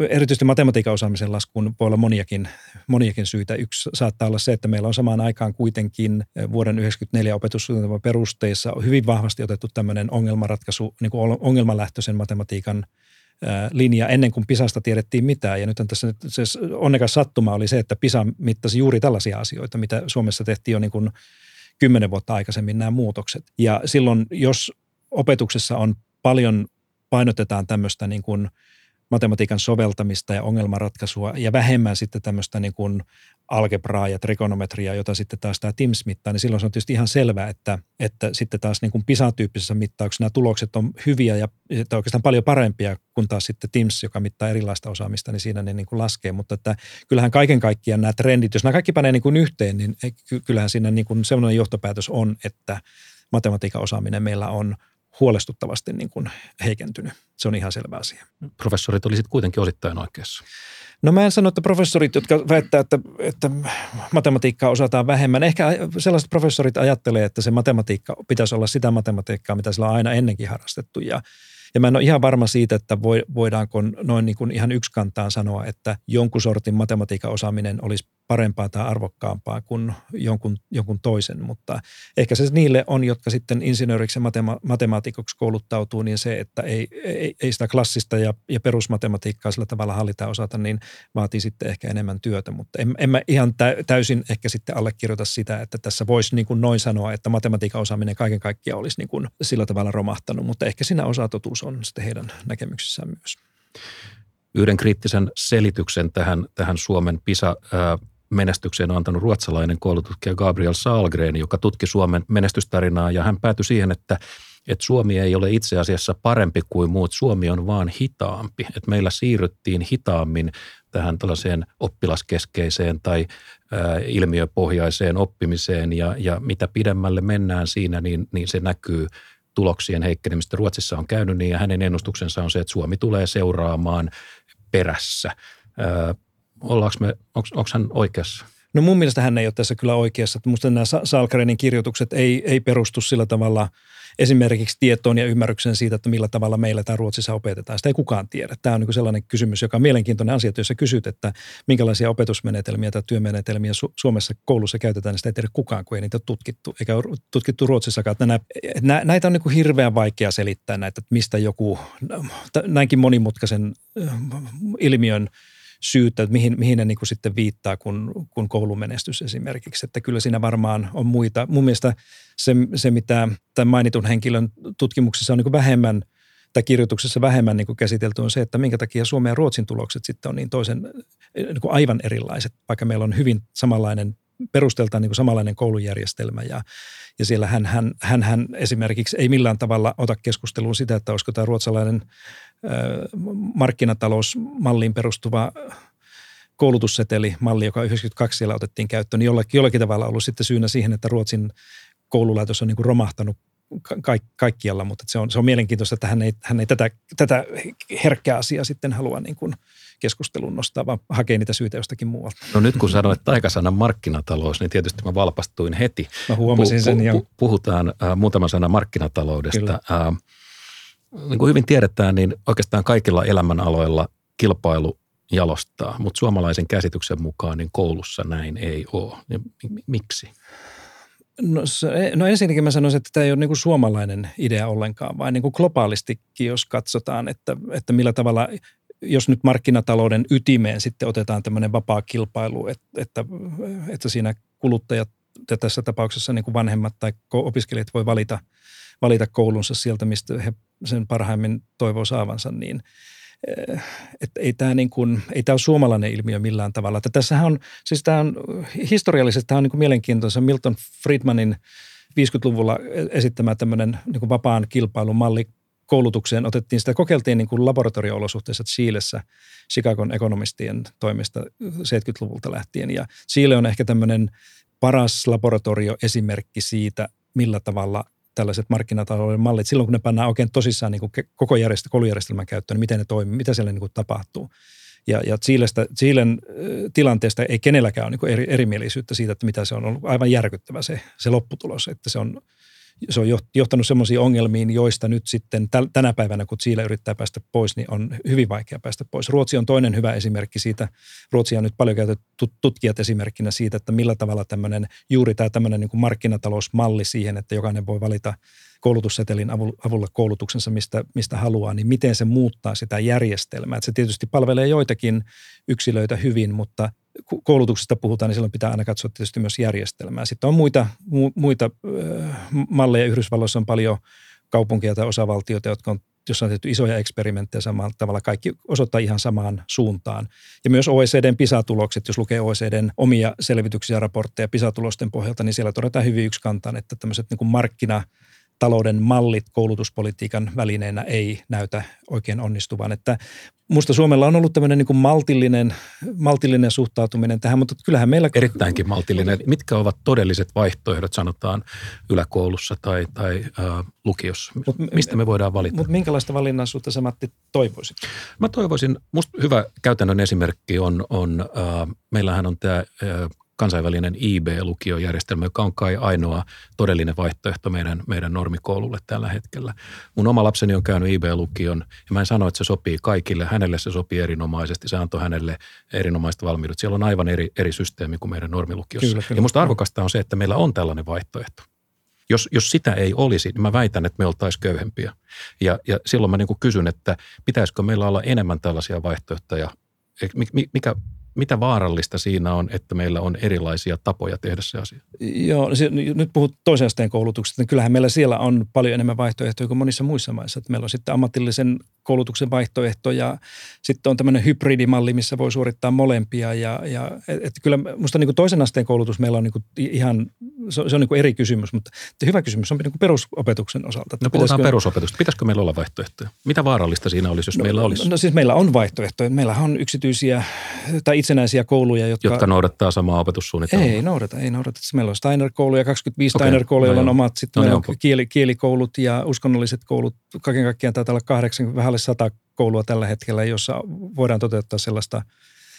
erityisesti matematiikan osaamisen laskuun voi olla moniakin, moniakin syitä. Yksi saattaa olla se, että meillä on samaan aikaan kuitenkin vuoden 1994 opetussuunnitelman perusteissa hyvin vahvasti otettu tämmöinen ongelmanratkaisu, niin kuin ongelmalähtöisen matematiikan linja ennen kuin Pisasta tiedettiin mitään. Ja nyt tässä nyt se onnekas sattuma oli se, että Pisa mittasi juuri tällaisia asioita, mitä Suomessa tehtiin jo niin kuin kymmenen vuotta aikaisemmin nämä muutokset. Ja silloin, jos opetuksessa on paljon painotetaan tämmöistä niin kuin matematiikan soveltamista ja ongelmanratkaisua ja vähemmän sitten tämmöistä niin kuin algebraa ja trigonometriaa, jota sitten taas tämä TIMS mittaa, niin silloin se on tietysti ihan selvää, että, että sitten taas niin kuin PISA-tyyppisessä mittauksessa nämä tulokset on hyviä ja oikeastaan paljon parempia kuin taas sitten TIMS, joka mittaa erilaista osaamista, niin siinä ne niin kuin laskee. Mutta että kyllähän kaiken kaikkiaan nämä trendit, jos nämä kaikki panee niin kuin yhteen, niin kyllähän siinä niin kuin sellainen johtopäätös on, että matematiikan osaaminen meillä on huolestuttavasti niin kuin heikentynyt. Se on ihan selvä asia. Professorit olisit kuitenkin osittain oikeassa. No mä en sano, että professorit, jotka väittää, että, että matematiikkaa osataan vähemmän. Ehkä sellaiset professorit ajattelee, että se matematiikka pitäisi olla sitä matematiikkaa, mitä sillä on aina ennenkin harrastettu. Ja, ja mä en ole ihan varma siitä, että voidaanko noin niin kuin ihan yksikantaan sanoa, että jonkun sortin matematiikan osaaminen olisi parempaa tai arvokkaampaa kuin jonkun, jonkun toisen, mutta ehkä se niille on, jotka sitten insinööriksi ja matema- matemaatikoksi kouluttautuu, niin se, että ei, ei, ei sitä klassista ja, ja perusmatematiikkaa sillä tavalla hallita osata, niin vaatii sitten ehkä enemmän työtä, mutta en, en mä ihan täysin ehkä sitten allekirjoita sitä, että tässä voisi niin kuin noin sanoa, että matematiikan osaaminen kaiken kaikkiaan olisi niin kuin sillä tavalla romahtanut, mutta ehkä siinä on sitten heidän näkemyksissään myös. Yhden kriittisen selityksen tähän, tähän Suomen PISA menestykseen on antanut ruotsalainen koulututkija Gabriel Salgren, joka tutki Suomen menestystarinaa ja hän päätyi siihen, että että Suomi ei ole itse asiassa parempi kuin muut, Suomi on vaan hitaampi. Että meillä siirryttiin hitaammin tähän tällaiseen oppilaskeskeiseen tai ää, ilmiöpohjaiseen oppimiseen ja, ja mitä pidemmälle mennään siinä, niin, niin se näkyy tuloksien heikkenemistä. Ruotsissa on käynyt niin ja hänen ennustuksensa on se, että Suomi tulee seuraamaan perässä. Ää, ollaanko me, onko hän oikeassa? No mun mielestä hän ei ole tässä kyllä oikeassa. Minusta nämä Salkarenin kirjoitukset ei, ei perustu sillä tavalla esimerkiksi tietoon ja ymmärrykseen siitä, että millä tavalla meillä tämä Ruotsissa opetetaan. Sitä ei kukaan tiedä. Tämä on niin sellainen kysymys, joka on mielenkiintoinen asia, että jos sä kysyt, että minkälaisia opetusmenetelmiä tai työmenetelmiä Su- Suomessa koulussa käytetään, niin sitä ei tiedä kukaan, kun ei niitä ole tutkittu, eikä ole tutkittu Ruotsissakaan. Nä, näitä on niin hirveän vaikea selittää näitä, että mistä joku näinkin monimutkaisen ilmiön – syytä, että mihin, mihin ne niin kuin sitten viittaa, kun, kun koulumenestys esimerkiksi. Että kyllä siinä varmaan on muita. Mun mielestä se, se mitä tämän mainitun henkilön tutkimuksessa on niin kuin vähemmän tai kirjoituksessa vähemmän niin kuin käsitelty on se, että minkä takia Suomen ja Ruotsin tulokset sitten on niin toisen niin kuin aivan erilaiset, vaikka meillä on hyvin samanlainen perusteltaan niin kuin samanlainen koulujärjestelmä ja, ja siellä hän, hän, hän, hän esimerkiksi ei millään tavalla ota keskusteluun sitä, että olisiko tämä ruotsalainen markkinatalousmalliin perustuva koulutusseteli-malli, joka 92 siellä otettiin käyttöön, niin jollakin, jollakin tavalla ollut sitten syynä siihen, että Ruotsin koululaitos on niin kuin romahtanut ka- kaikkialla, mutta se on, se on mielenkiintoista, että hän ei, hän ei tätä, tätä herkkää asiaa sitten halua niin kuin keskustelun nostaa, vaan hakee niitä syitä jostakin muualta. No nyt kun sanoit taikasanan markkinatalous, niin tietysti mä valpastuin heti. Mä huomasin pu- sen pu- jo. Puhutaan äh, muutama sana markkinataloudesta. Äh, niin kuin hyvin tiedetään, niin oikeastaan kaikilla elämänaloilla kilpailu jalostaa, mutta suomalaisen käsityksen mukaan niin koulussa näin ei ole. Miksi? No, se, no ensinnäkin mä sanoisin, että tämä ei ole niin kuin suomalainen idea ollenkaan, vaan niin kuin globaalistikin, jos katsotaan, että, että millä tavalla, jos nyt markkinatalouden ytimeen sitten otetaan tämmöinen vapaa kilpailu, että, että, siinä kuluttajat ja tässä tapauksessa niin kuin vanhemmat tai opiskelijat voi valita, valita koulunsa sieltä, mistä he sen parhaimmin toivoo saavansa, niin – että ei tämä, niin kuin, ei tämä ole suomalainen ilmiö millään tavalla. Että tässähän on, siis tämä on, historiallisesti tämä on niin kuin mielenkiintoista. Milton Friedmanin 50-luvulla esittämä tämmöinen niin kuin vapaan kilpailun malli koulutukseen otettiin sitä, kokeiltiin niin kuin laboratorio-olosuhteissa Chiilessä Chicagon ekonomistien toimesta 70-luvulta lähtien. Ja Chile on ehkä tämmöinen paras laboratorioesimerkki siitä, millä tavalla tällaiset markkinatalouden mallit, silloin kun ne pannaan oikein tosissaan niin kuin koko järjestö, koulujärjestelmän käyttöön, niin miten ne toimii, mitä siellä niin kuin tapahtuu. Ja, ja Chiilestä, Chiilen tilanteesta ei kenelläkään ole niin eri, erimielisyyttä siitä, että mitä se on ollut aivan järkyttävä se, se lopputulos, että se on se on johtanut sellaisiin ongelmiin, joista nyt sitten tänä päivänä, kun Chile yrittää päästä pois, niin on hyvin vaikea päästä pois. Ruotsi on toinen hyvä esimerkki siitä. Ruotsia on nyt paljon käytetty tutkijat esimerkkinä siitä, että millä tavalla tämmöinen, juuri tämä tämmöinen niin kuin markkinatalousmalli siihen, että jokainen voi valita koulutussetelin avulla koulutuksensa, mistä, mistä haluaa, niin miten se muuttaa sitä järjestelmää. Että se tietysti palvelee joitakin yksilöitä hyvin, mutta koulutuksesta puhutaan, niin silloin pitää aina katsoa tietysti myös järjestelmää. Sitten on muita, mu, muita äh, malleja. Yhdysvalloissa on paljon kaupunkia tai osavaltioita, jotka on jossa on tehty isoja eksperimenttejä samalla tavalla, kaikki osoittaa ihan samaan suuntaan. Ja myös OECDn PISA-tulokset, jos lukee OECDn omia selvityksiä ja raportteja PISA-tulosten pohjalta, niin siellä todetaan hyvin yksikantaan, että tämmöiset niin markkina- talouden mallit koulutuspolitiikan välineenä ei näytä oikein onnistuvan. Että musta Suomella on ollut tämmöinen niin kuin maltillinen, maltillinen suhtautuminen tähän, mutta kyllähän meillä... Erittäinkin maltillinen. Mitkä ovat todelliset vaihtoehdot, sanotaan yläkoulussa tai, tai äh, lukiossa? Mut, Mistä me voidaan valita? Mutta minkälaista valinnaisuutta sä Matti toivoisit? Mä toivoisin, musta hyvä käytännön esimerkki on, on äh, meillähän on tämä äh, kansainvälinen IB-lukiojärjestelmä, joka on kai ainoa todellinen vaihtoehto meidän, meidän normikoululle tällä hetkellä. Mun oma lapseni on käynyt IB-lukion ja mä en sano, että se sopii kaikille. Hänelle se sopii erinomaisesti. Se antoi hänelle erinomaista valmiudet. Siellä on aivan eri, eri systeemi kuin meidän normilukiossa. Kyllä, kyllä. Ja musta arvokasta on se, että meillä on tällainen vaihtoehto. Jos, jos sitä ei olisi, niin mä väitän, että me oltaisiin köyhempiä. Ja, ja silloin mä niin kysyn, että pitäisikö meillä olla enemmän tällaisia vaihtoehtoja mikä, mitä vaarallista siinä on, että meillä on erilaisia tapoja tehdä se asia? Joo, nyt puhut toisen asteen koulutuksesta, niin kyllähän meillä siellä on paljon enemmän vaihtoehtoja kuin monissa muissa maissa. Että meillä on sitten ammatillisen koulutuksen vaihtoehto ja sitten on tämmöinen hybridimalli, missä voi suorittaa molempia. Ja, ja että kyllä minusta niin toisen asteen koulutus meillä on niin kuin ihan, se on, se on niin kuin eri kysymys, mutta hyvä kysymys on niin kuin perusopetuksen osalta. No puhutaan pitäisikö, perusopetusta. Pitäisikö meillä olla vaihtoehtoja? Mitä vaarallista siinä olisi, jos no, meillä olisi? No siis meillä on vaihtoehtoja. Meillä on yksityisiä tai itsenäisiä kouluja, jotka... Jotka noudattaa samaa opetussuunnitelmaa? Ei noudata, ei noudata. Meillä on Steiner-kouluja, 25 okay. Steiner-kouluja, no joilla on omat, sitten no meillä on kieli, kielikoulut ja uskonnolliset koulut. Kaiken kaikkiaan taitaa olla 80, vähän alle 100 koulua tällä hetkellä, jossa voidaan toteuttaa sellaista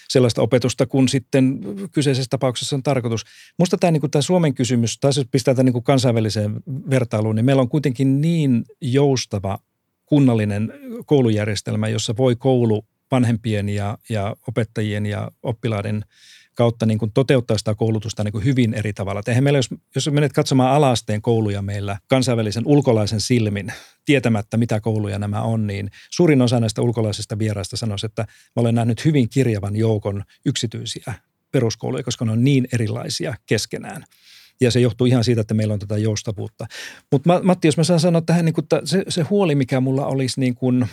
sellaista opetusta, kun sitten kyseisessä tapauksessa on tarkoitus. Musta tämä, niin tämä Suomen kysymys, tai jos pistää tämän niin kansainväliseen vertailuun, niin meillä on kuitenkin niin joustava kunnallinen koulujärjestelmä, jossa voi koulu vanhempien ja, ja opettajien ja oppilaiden kautta niin kuin toteuttaa sitä koulutusta niin kuin hyvin eri tavalla. eihän meillä, jos, jos menet katsomaan alasteen kouluja meillä kansainvälisen ulkolaisen silmin, tietämättä mitä kouluja nämä on, niin suurin osa näistä ulkolaisista vieraista sanoisi, että mä olen nähnyt hyvin kirjavan joukon yksityisiä peruskouluja, koska ne on niin erilaisia keskenään. Ja se johtuu ihan siitä, että meillä on tätä joustavuutta. Mutta Matti, jos mä saan sanoa tähän, niin kuin, se, se huoli, mikä mulla olisi niin kuin –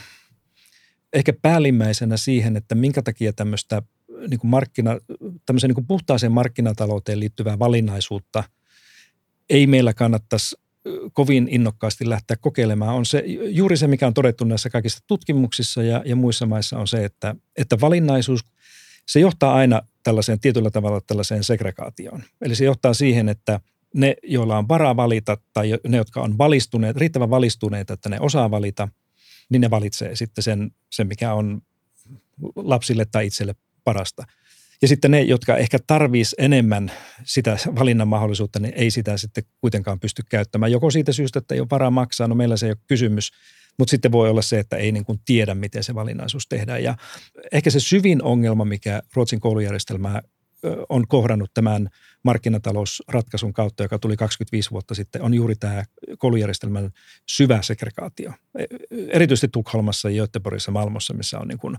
ehkä päällimmäisenä siihen, että minkä takia tämmöistä niin kuin markkina, tämmöiseen niin kuin puhtaaseen markkinatalouteen liittyvää valinnaisuutta ei meillä kannattaisi kovin innokkaasti lähteä kokeilemaan, on se, juuri se, mikä on todettu näissä kaikissa tutkimuksissa ja, ja muissa maissa on se, että, että valinnaisuus, se johtaa aina tällaiseen tietyllä tavalla tällaiseen segregaatioon. Eli se johtaa siihen, että ne, joilla on varaa valita tai ne, jotka on valistuneet, riittävän valistuneita, että ne osaa valita, niin ne valitsee sitten sen, sen mikä on lapsille tai itselle parasta. Ja sitten ne, jotka ehkä tarvisi enemmän sitä valinnan mahdollisuutta, niin ei sitä sitten kuitenkaan pysty käyttämään. Joko siitä syystä, että ei ole varaa maksaa, no meillä se ei ole kysymys, mutta sitten voi olla se, että ei niin kuin tiedä, miten se valinnaisuus tehdään. Ja ehkä se syvin ongelma, mikä Ruotsin koulujärjestelmää on kohdannut tämän markkinatalousratkaisun kautta, joka tuli 25 vuotta sitten, on juuri tämä koulujärjestelmän syvä segregaatio. E, erityisesti Tukholmassa ja Göteborgissa Malmossa, missä on niin kuin,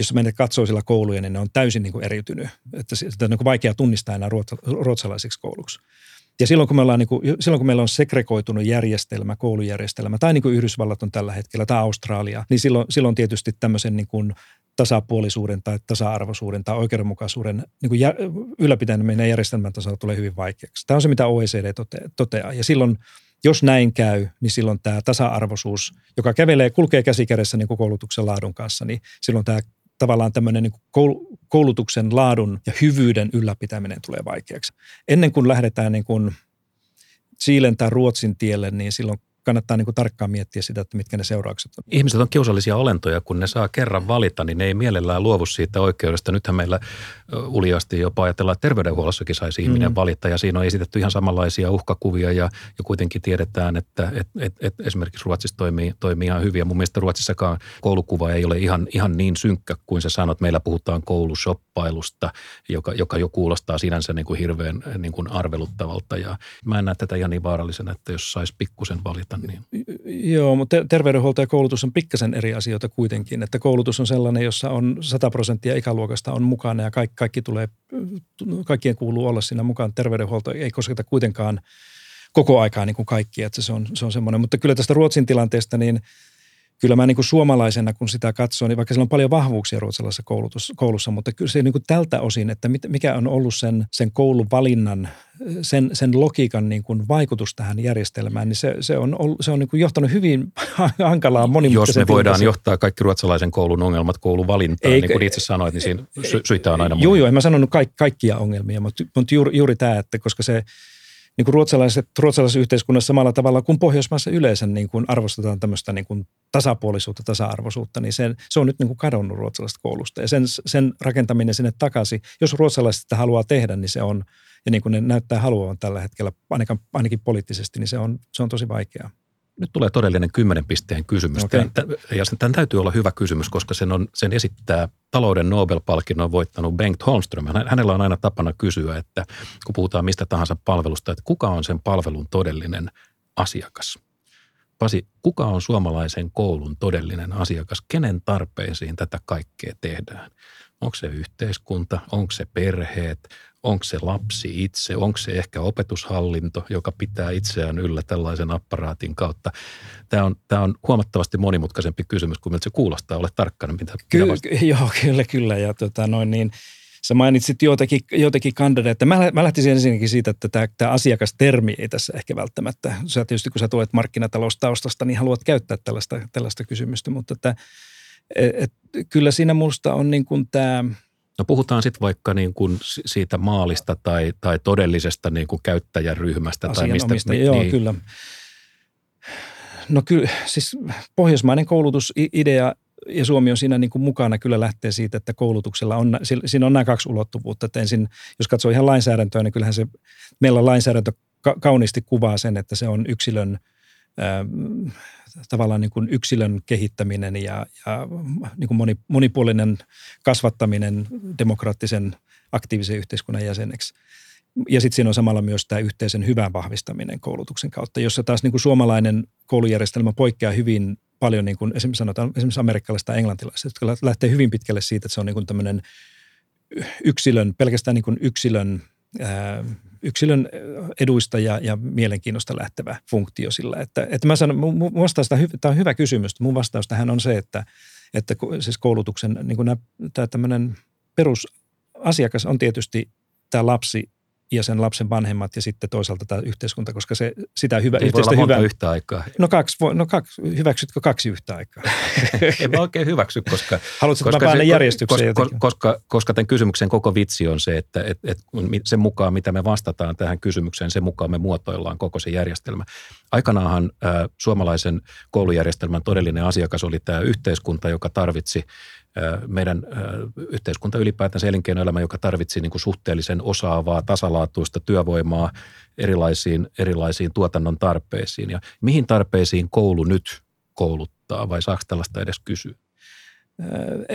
jos menet katsoo sillä kouluja, niin ne on täysin niin kuin eriytynyt. Että sitä on niin kuin vaikea tunnistaa enää ruotsalaisiksi kouluksi. Ja silloin kun, me ollaan, niin kuin, silloin kun meillä on segregoitunut järjestelmä, koulujärjestelmä, tai niin kuin Yhdysvallat on tällä hetkellä, tai Australia, niin silloin, silloin tietysti tämmöisen niin kuin tasapuolisuuden tai tasa-arvoisuuden tai oikeudenmukaisuuden niin kuin jär, ylläpitäminen järjestelmän tasolla tulee hyvin vaikeaksi. Tämä on se, mitä OECD toteaa. Ja silloin, jos näin käy, niin silloin tämä tasa-arvoisuus, joka kävelee, kulkee käsikädessä niin koulutuksen laadun kanssa, niin silloin tämä tavallaan tämmöinen niin koulutuksen laadun ja hyvyyden ylläpitäminen tulee vaikeaksi. Ennen kuin lähdetään niin kuin Chilen tai Ruotsin tielle, niin silloin kannattaa niin kuin tarkkaan miettiä sitä, että mitkä ne seuraukset on. Ihmiset on kiusallisia olentoja, kun ne saa kerran valita, niin ne ei mielellään luovu siitä oikeudesta. Nythän meillä uliasti jopa ajatellaan, että terveydenhuollossakin saisi ihminen mm. valita ja siinä on esitetty ihan samanlaisia uhkakuvia ja, ja kuitenkin tiedetään, että et, et, et esimerkiksi Ruotsissa toimii, toimii ihan hyvin. Ja mun mielestä Ruotsissakaan koulukuva ei ole ihan, ihan niin synkkä kuin sä sanot. Meillä puhutaan koulusoppailusta, joka, joka jo kuulostaa sinänsä niin kuin hirveän niin kuin arveluttavalta ja mä en näe tätä ihan niin vaarallisena, että jos saisi pikkusen valita. Niin. Joo, mutta terveydenhuolto ja koulutus on pikkasen eri asioita kuitenkin, että koulutus on sellainen, jossa on 100 prosenttia ikäluokasta on mukana ja kaikki kaikki tulee, kaikkien kuuluu olla siinä mukaan. Terveydenhuolto ei kosketa kuitenkaan koko aikaa niin kuin kaikkia, että se on, se on semmoinen. Mutta kyllä tästä Ruotsin tilanteesta, niin kyllä mä niin kuin suomalaisena, kun sitä katsoo, niin vaikka siellä on paljon vahvuuksia ruotsalaisessa koulutus, koulussa, mutta kyllä se niin kuin tältä osin, että mikä on ollut sen, sen koulun valinnan, sen, sen logiikan niin kuin vaikutus tähän järjestelmään, niin se, se on, se on niin kuin johtanut hyvin [LAUGHS] hankalaa monimutkaisen Jos me voidaan johtaa kaikki ruotsalaisen koulun ongelmat kouluvalintaan, Eikä, niin kuin itse sanoit, niin siinä sy- syitä on aina Joo, joo, en mä sanonut kaik, kaikkia ongelmia, mutta, mutta juuri, juuri tämä, että koska se – niin kuin ruotsalaiset, ruotsalaisessa yhteiskunnassa samalla tavalla kuin Pohjoismaissa yleensä niin kuin arvostetaan tämmöistä niin kuin tasapuolisuutta, tasa-arvoisuutta, niin se, se on nyt niin kuin kadonnut ruotsalaisesta koulusta. Ja sen, sen rakentaminen sinne takaisin, jos ruotsalaiset sitä haluaa tehdä, niin se on, ja niin kuin ne näyttää haluavan tällä hetkellä, ainakin, ainakin poliittisesti, niin se on, se on tosi vaikeaa. Nyt tulee todellinen kymmenen pisteen kysymys. Okay. Ja tämän täytyy olla hyvä kysymys, koska sen, on, sen esittää talouden Nobel-palkinnon voittanut Bengt Holmström. Hänellä on aina tapana kysyä, että kun puhutaan mistä tahansa palvelusta, että kuka on sen palvelun todellinen asiakas? Pasi, kuka on suomalaisen koulun todellinen asiakas? Kenen tarpeisiin tätä kaikkea tehdään? Onko se yhteiskunta, onko se perheet, onko se lapsi itse, onko se ehkä opetushallinto, joka pitää itseään yllä tällaisen apparaatin kautta. Tämä on, tämä on huomattavasti monimutkaisempi kysymys kuin miltä se kuulostaa. Ole tarkkana, mitä, Ky- mitä [LAUGHS] Joo, kyllä, kyllä. Ja tota, noin niin, sä mainitsit joitakin, joitakin kandidaatteja. Mä, mä lähtisin ensinnäkin siitä, että tämä, tämä asiakastermi ei tässä ehkä välttämättä. Sä tietysti, kun sä tulet markkinataloustaustasta, niin haluat käyttää tällaista, tällaista kysymystä, mutta että, et, et, kyllä siinä musta on niin kuin tämä – No puhutaan sitten vaikka niin kuin siitä maalista tai, tai todellisesta niin kuin käyttäjäryhmästä. Tai mistä, niin, joo, niin. kyllä. No kyllä, siis pohjoismainen koulutusidea ja Suomi on siinä niin kuin mukana kyllä lähtee siitä, että koulutuksella on, siinä on nämä kaksi ulottuvuutta. Että ensin, jos katsoo ihan lainsäädäntöä, niin kyllähän se, meillä lainsäädäntö kauniisti kuvaa sen, että se on yksilön tavallaan niin kuin yksilön kehittäminen ja, ja niin kuin moni, monipuolinen kasvattaminen demokraattisen aktiivisen yhteiskunnan jäseneksi. Ja sitten siinä on samalla myös tämä yhteisen hyvän vahvistaminen koulutuksen kautta, jossa taas niin kuin suomalainen koulujärjestelmä poikkeaa hyvin paljon, niin kuin esimerkiksi sanotaan esimerkiksi amerikkalaisista ja englantilaisista, jotka lähtee hyvin pitkälle siitä, että se on niin kuin tämmöinen yksilön, pelkästään niin kuin yksilön ää, yksilön eduista ja, ja mielenkiinnosta lähtevä funktio sillä. Että, että mä sanon, mun vastaus, tämä on hyvä kysymys. Mun vastaus tähän on se, että, että siis koulutuksen niin nämä, tämä perusasiakas on tietysti tämä lapsi ja sen lapsen vanhemmat ja sitten toisaalta tämä yhteiskunta, koska se sitä hyvä, Ei voi olla monta yhtä aikaa. No, kaksi, no kaksi, hyväksytkö kaksi yhtä aikaa? [LAUGHS] en mä oikein hyväksy, koska... Haluatko, koska mä järjestykseen koska, koska, koska tämän kysymyksen koko vitsi on se, että et, et, sen mukaan, mitä me vastataan tähän kysymykseen, sen mukaan me muotoillaan koko se järjestelmä. Aikanaanhan äh, suomalaisen koulujärjestelmän todellinen asiakas oli tämä yhteiskunta, joka tarvitsi meidän yhteiskunta ylipäätänsä elinkeinoelämä, joka tarvitsi niin kuin suhteellisen osaavaa, tasalaatuista työvoimaa erilaisiin, erilaisiin tuotannon tarpeisiin. Ja mihin tarpeisiin koulu nyt kouluttaa vai saako tällaista edes kysyä?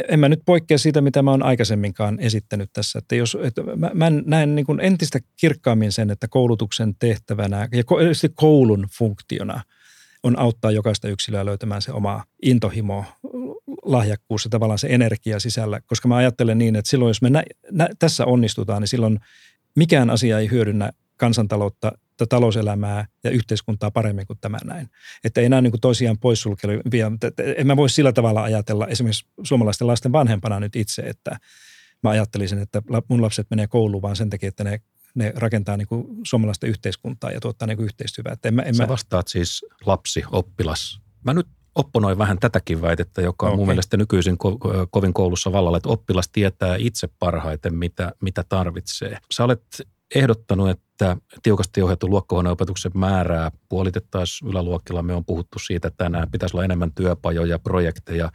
En mä nyt poikkea siitä, mitä mä oon aikaisemminkaan esittänyt tässä. Että jos, että mä, mä näen niin kuin entistä kirkkaammin sen, että koulutuksen tehtävänä ja koulun funktiona on auttaa jokaista yksilöä löytämään se oma intohimo, lahjakkuus ja tavallaan se energia sisällä. Koska mä ajattelen niin, että silloin jos me nä, nä, tässä onnistutaan, niin silloin mikään asia ei hyödynnä kansantaloutta, talouselämää ja yhteiskuntaa paremmin kuin tämä näin. Että ei nämä niin kuin toisiaan poissulkevia. En mä voi sillä tavalla ajatella esimerkiksi suomalaisten lasten vanhempana nyt itse, että mä ajattelisin, että mun lapset menee kouluun vaan sen takia, että ne ne rakentaa niin kuin suomalaista yhteiskuntaa ja tuottaa niin kuin yhteistyötä. Että en mä, en Sä vastaat siis lapsi, oppilas. Mä nyt opponoin vähän tätäkin väitettä, joka on okay. mun mielestä nykyisin ko- kovin koulussa vallalla, että oppilas tietää itse parhaiten, mitä, mitä tarvitsee. Sä olet ehdottanut, että tiukasti ohjattu luokkahuoneopetuksen määrää puolitettaisiin yläluokkilla. Me on puhuttu siitä, että tänään pitäisi olla enemmän työpajoja, projekteja,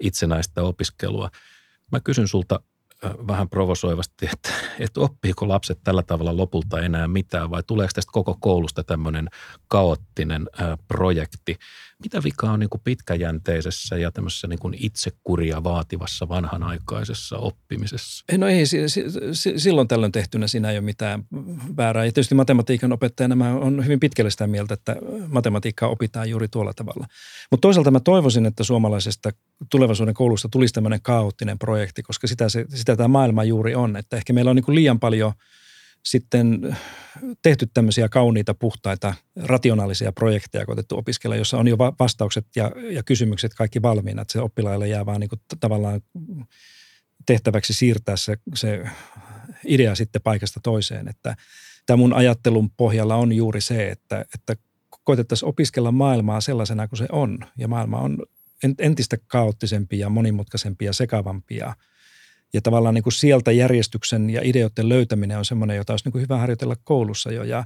itsenäistä opiskelua. Mä kysyn sulta vähän provosoivasti, että, että oppiiko lapset tällä tavalla lopulta enää mitään vai tuleeko tästä koko koulusta tämmöinen kaoottinen projekti? Mitä vika on niin kuin pitkäjänteisessä ja tämmöisessä niin kuin itsekuria vaativassa vanhanaikaisessa oppimisessa? No ei, silloin tällöin tehtynä siinä ei ole mitään väärää. Ja tietysti matematiikan opettajana mä on hyvin pitkälle sitä mieltä, että matematiikkaa opitaan juuri tuolla tavalla. Mutta toisaalta mä toivoisin, että suomalaisesta tulevaisuuden koulusta tulisi tämmöinen kaoottinen projekti, koska sitä, se, sitä tämä maailma juuri on. Että ehkä meillä on niin kuin liian paljon – sitten tehty tämmöisiä kauniita, puhtaita, rationaalisia projekteja koitettu opiskella, jossa on jo vastaukset ja, ja kysymykset kaikki valmiina, että se oppilaille jää vaan niin kuin tavallaan tehtäväksi siirtää se, se idea sitten paikasta toiseen. Että tämä mun ajattelun pohjalla on juuri se, että, että koitettaisiin opiskella maailmaa sellaisena kuin se on. Ja maailma on entistä kaoottisempi ja monimutkaisempi ja sekavampi ja – ja tavallaan niin kuin sieltä järjestyksen ja ideoiden löytäminen on semmoinen, jota olisi niin kuin hyvä harjoitella koulussa jo. Ja,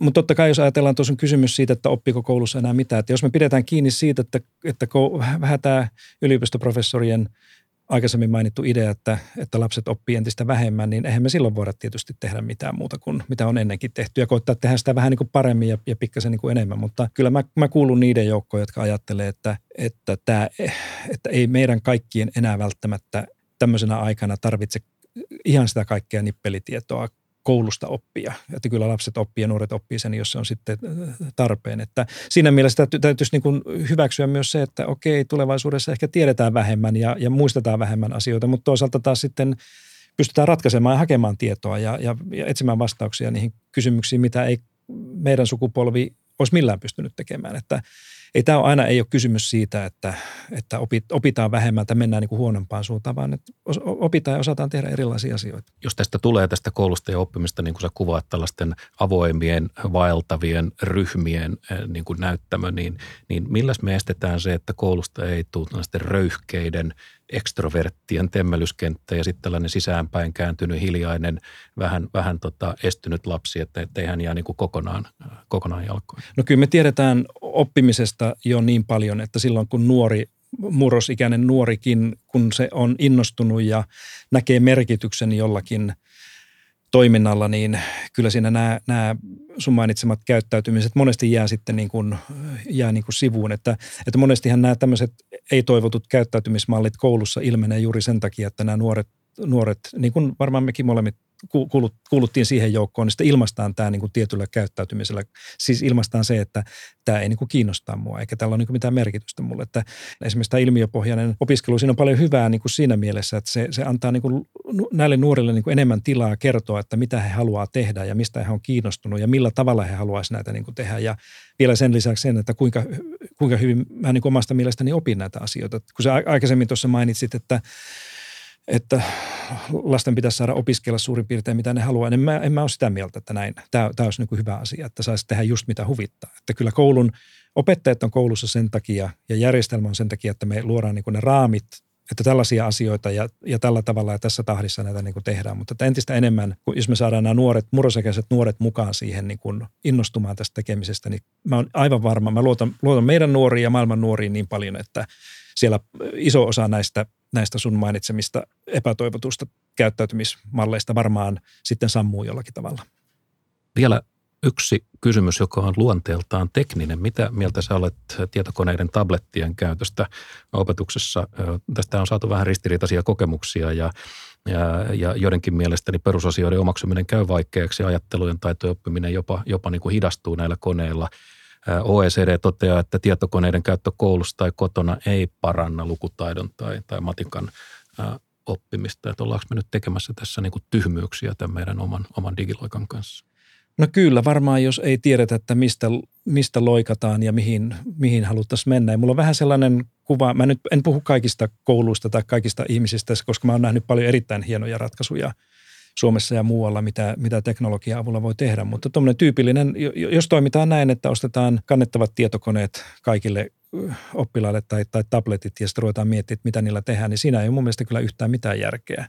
mutta totta kai jos ajatellaan, tuossa on kysymys siitä, että oppiko koulussa enää mitään. Että jos me pidetään kiinni siitä, että, että vähän tämä yliopistoprofessorien aikaisemmin mainittu idea, että, että lapset oppii entistä vähemmän, niin eihän me silloin voida tietysti tehdä mitään muuta kuin mitä on ennenkin tehty ja koittaa tehdä sitä vähän niin kuin paremmin ja, ja pikkasen niin kuin enemmän. Mutta kyllä mä, mä kuulun niiden joukkoon, jotka ajattelee, että, että, tämä, että ei meidän kaikkien enää välttämättä tämmöisenä aikana tarvitse ihan sitä kaikkea nippelitietoa koulusta oppia. Että kyllä lapset oppii ja nuoret oppii sen, jos se on sitten tarpeen. Että siinä mielessä täytyisi niin kuin hyväksyä myös se, että okei, tulevaisuudessa ehkä tiedetään vähemmän ja, ja muistetaan vähemmän asioita, mutta toisaalta taas sitten pystytään ratkaisemaan ja hakemaan tietoa ja, ja, ja etsimään vastauksia niihin kysymyksiin, mitä ei meidän sukupolvi olisi millään pystynyt tekemään. Että ei tämä aina ei ole kysymys siitä, että, että opitaan vähemmän tai mennään niin kuin huonompaan suuntaan, vaan että opitaan ja osataan tehdä erilaisia asioita. Jos tästä tulee tästä koulusta ja oppimista, niin kuin sä kuvaat tällaisten avoimien, vaeltavien ryhmien eh, niin kuin näyttämö, niin, niin milläs me estetään se, että koulusta ei tule tällaisten röyhkeiden ekstroverttien temmelyskenttä ja sitten tällainen sisäänpäin kääntynyt hiljainen, vähän, vähän tota estynyt lapsi, että ei hän jää niin kuin kokonaan, kokonaan jalkoihin. No kyllä me tiedetään oppimisesta jo niin paljon, että silloin kun nuori murrosikäinen nuorikin, kun se on innostunut ja näkee merkityksen jollakin – toiminnalla, niin kyllä siinä nämä, nämä sun mainitsemat käyttäytymiset monesti jää sitten niin kuin, jää niin kuin sivuun. Että, että monestihan nämä tämmöiset ei-toivotut käyttäytymismallit koulussa ilmenee juuri sen takia, että nämä nuoret, nuoret niin kuin varmaan mekin molemmat kuuluttiin siihen joukkoon, niin sitten ilmaistaan tämä niin kuin tietyllä käyttäytymisellä. Siis ilmaistaan se, että tämä ei niin kuin kiinnostaa mua, eikä tällä ole niin mitään merkitystä mulle. Että esimerkiksi tämä ilmiöpohjainen opiskelu, siinä on paljon hyvää niin kuin siinä mielessä, että se, se antaa niin kuin näille nuorille niin kuin enemmän tilaa kertoa, että mitä he haluaa tehdä ja mistä he on kiinnostunut ja millä tavalla he haluaisivat näitä niin kuin tehdä. Ja vielä sen lisäksi sen, että kuinka, kuinka hyvin mä niin kuin omasta mielestäni opin näitä asioita. Kun sä aikaisemmin tuossa mainitsit, että että lasten pitäisi saada opiskella suurin piirtein mitä ne haluaa. En mä, en mä ole sitä mieltä, että näin. Tämä, tämä olisi niin hyvä asia, että saisi tehdä just mitä huvittaa. Että kyllä koulun, opettajat on koulussa sen takia ja järjestelmä on sen takia, että me luodaan niin ne raamit että tällaisia asioita ja, ja tällä tavalla ja tässä tahdissa näitä niin kuin tehdään. Mutta että entistä enemmän, kun jos me saadaan nämä nuoret, murrosikäiset nuoret mukaan siihen niin kuin innostumaan tästä tekemisestä, niin mä oon aivan varma, mä luotan, luotan meidän nuoriin ja maailman nuoriin niin paljon, että siellä iso osa näistä, näistä sun mainitsemista epätoivotusta käyttäytymismalleista varmaan sitten sammuu jollakin tavalla. Vielä yksi kysymys, joka on luonteeltaan tekninen. Mitä mieltä sä olet tietokoneiden tablettien käytöstä opetuksessa? Tästä on saatu vähän ristiriitaisia kokemuksia ja, ja, ja joidenkin mielestäni perusasioiden omaksuminen käy vaikeaksi, ajattelujen taitojen oppiminen jopa, jopa niin kuin hidastuu näillä koneilla. OECD toteaa, että tietokoneiden käyttö koulussa tai kotona ei paranna lukutaidon tai, tai matikan oppimista. Että ollaanko me nyt tekemässä tässä niin kuin tyhmyyksiä tämän meidän oman, oman digiloikan kanssa? No kyllä, varmaan jos ei tiedetä, että mistä, mistä loikataan ja mihin, mihin haluttaisiin mennä. Ja mulla on vähän sellainen kuva, mä nyt en puhu kaikista kouluista tai kaikista ihmisistä, koska mä oon nähnyt paljon erittäin hienoja ratkaisuja Suomessa ja muualla, mitä, mitä teknologia avulla voi tehdä. Mutta tuommoinen tyypillinen, jos toimitaan näin, että ostetaan kannettavat tietokoneet kaikille oppilaille tai, tai tabletit ja sitten ruvetaan miettimään, mitä niillä tehdään, niin siinä ei ole mun mielestä kyllä yhtään mitään järkeä.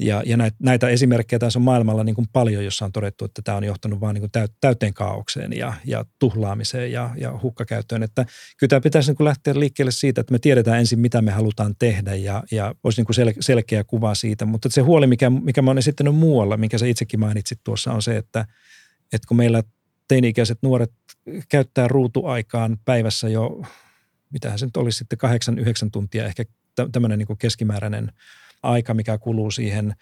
Ja, ja näitä, näitä esimerkkejä tässä on maailmalla niin kuin paljon, jossa on todettu, että tämä on johtanut vain niin täyteen kaaukseen ja, ja tuhlaamiseen ja, ja hukkakäyttöön. Että kyllä tämä pitäisi niin kuin lähteä liikkeelle siitä, että me tiedetään ensin, mitä me halutaan tehdä ja, ja olisi niin kuin sel, selkeä kuva siitä. Mutta se huoli, mikä, mikä mä olen esittänyt muualla, minkä sä itsekin mainitsit tuossa, on se, että, että kun meillä teini-ikäiset nuoret käyttää ruutuaikaan päivässä jo, mitähän se nyt olisi sitten, kahdeksan, yhdeksän tuntia ehkä tämmöinen niin keskimääräinen – aika, mikä kuluu siihen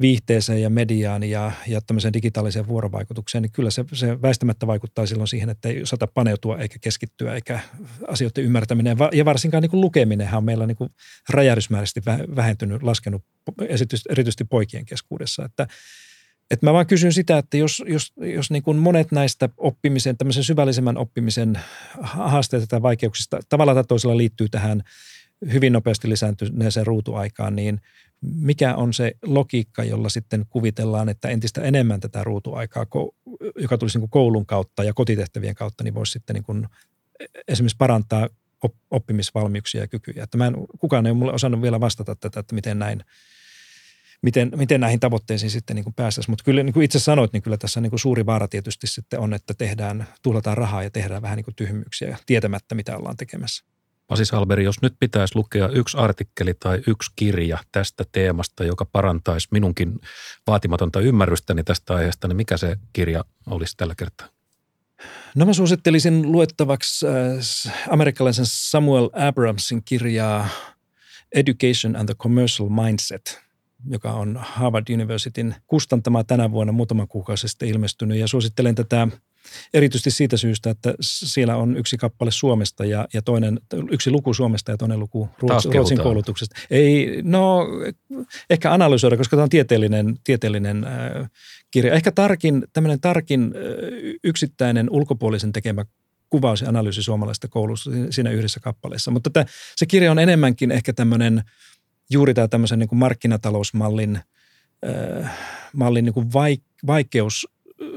viihteeseen ja mediaan ja, ja tämmöiseen digitaaliseen vuorovaikutukseen, niin kyllä se, se väistämättä vaikuttaa silloin siihen, että ei osata paneutua eikä keskittyä eikä asioiden ymmärtäminen. Ja varsinkaan niin kuin lukeminenhan on meillä niin räjähdysmääräisesti vähentynyt, laskenut erityisesti poikien keskuudessa. Että, että mä vaan kysyn sitä, että jos, jos, jos niin kuin monet näistä oppimisen, tämmöisen syvällisemmän oppimisen haasteita tai vaikeuksista tavalla tai toisella liittyy tähän – hyvin nopeasti lisääntyneeseen ruutuaikaan, niin mikä on se logiikka, jolla sitten kuvitellaan, että entistä enemmän tätä ruutuaikaa, joka tulisi niin kuin koulun kautta ja kotitehtävien kautta, niin voisi sitten niin kuin esimerkiksi parantaa oppimisvalmiuksia ja kykyjä. Että mä en, kukaan ei ole mulle osannut vielä vastata tätä, että miten näin, miten, miten näihin tavoitteisiin sitten niin päästäisiin. Mutta kyllä niin kuin itse sanoit, niin kyllä tässä niin kuin suuri vaara tietysti sitten on, että tehdään, tuhlataan rahaa ja tehdään vähän niin kuin tyhmyyksiä tietämättä, mitä ollaan tekemässä. Pasi Salberi, jos nyt pitäisi lukea yksi artikkeli tai yksi kirja tästä teemasta, joka parantaisi minunkin vaatimatonta ymmärrystäni tästä aiheesta, niin mikä se kirja olisi tällä kertaa? No mä suosittelisin luettavaksi äh, amerikkalaisen Samuel Abramsin kirjaa Education and the Commercial Mindset, joka on Harvard Universityn kustantama tänä vuonna muutaman kuukausi sitten ilmestynyt. Ja suosittelen tätä Erityisesti siitä syystä, että siellä on yksi kappale Suomesta ja, ja toinen, yksi luku Suomesta ja toinen luku Ruotsi, Ruotsin koulutuksesta. Ei, no ehkä analysoida, koska tämä on tieteellinen, tieteellinen äh, kirja. Ehkä tarkin, tämmöinen tarkin äh, yksittäinen ulkopuolisen tekemä kuvaus ja analyysi suomalaisesta koulusta siinä yhdessä kappaleessa. Mutta tämä, se kirja on enemmänkin ehkä tämmöinen juuri tämä tämmöisen niin kuin markkinatalousmallin äh, mallin niin kuin vaikeus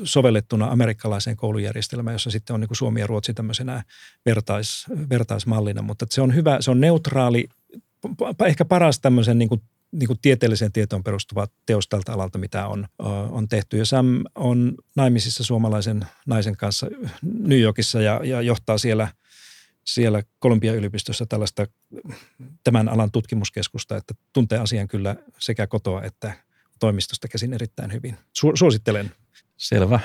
sovellettuna amerikkalaiseen koulujärjestelmään, jossa sitten on niin kuin Suomi ja Ruotsi tämmöisenä vertais, vertaismallina. Mutta se on hyvä, se on neutraali, ehkä paras tämmöisen niin kuin, niin kuin tieteelliseen tietoon perustuva teos tältä alalta, mitä on, on tehty. Ja Sam on naimisissa suomalaisen naisen kanssa New Yorkissa ja, ja johtaa siellä – siellä Kolumbia-yliopistossa tällaista tämän alan tutkimuskeskusta, että tuntee asian kyllä sekä kotoa että toimistosta käsin erittäin hyvin. Suosittelen Selvä.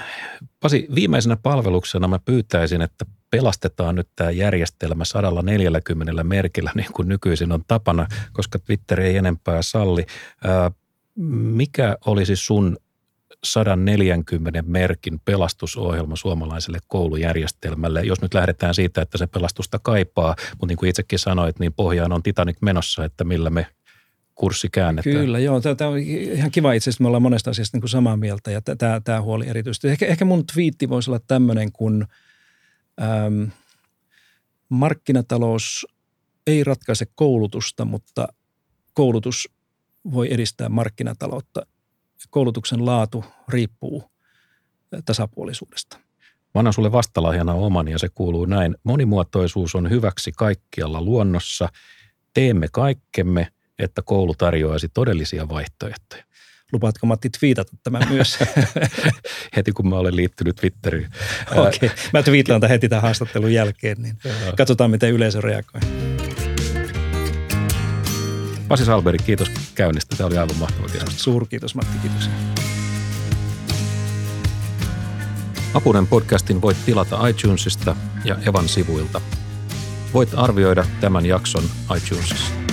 Pasi, viimeisenä palveluksena mä pyytäisin, että pelastetaan nyt tämä järjestelmä 140 merkillä niin kuin nykyisin on tapana, koska Twitter ei enempää salli. mikä olisi sun 140 merkin pelastusohjelma suomalaiselle koulujärjestelmälle, jos nyt lähdetään siitä, että se pelastusta kaipaa, mutta niin kuin itsekin sanoit, niin pohjaan on Titanic menossa, että millä me kurssi käännetään. Kyllä, joo. Tämä on ihan kiva itse asiassa, me ollaan monesta asiasta niin kuin samaa mieltä ja tämä, tämä huoli erityisesti. Ehkä, ehkä mun twiitti voisi olla tämmöinen, kun äm, markkinatalous ei ratkaise koulutusta, mutta koulutus voi edistää markkinataloutta. Koulutuksen laatu riippuu tasapuolisuudesta. Mä annan sulle vastalahjana oman ja se kuuluu näin. Monimuotoisuus on hyväksi kaikkialla luonnossa. Teemme kaikkemme, että koulu tarjoaisi todellisia vaihtoehtoja. Lupaatko Matti twiitata tämän myös? [LAUGHS] heti kun mä olen liittynyt Twitteriin. Okei, okay. mä twiittaan tämän heti tämän haastattelun jälkeen, niin katsotaan miten yleisö reagoi. Pasi Salberi, kiitos käynnistä. Tämä oli aivan mahtava keskustelu. Suurkiitos Matti, kiitos. Apunen podcastin voit tilata iTunesista ja Evan sivuilta. Voit arvioida tämän jakson iTunesissa.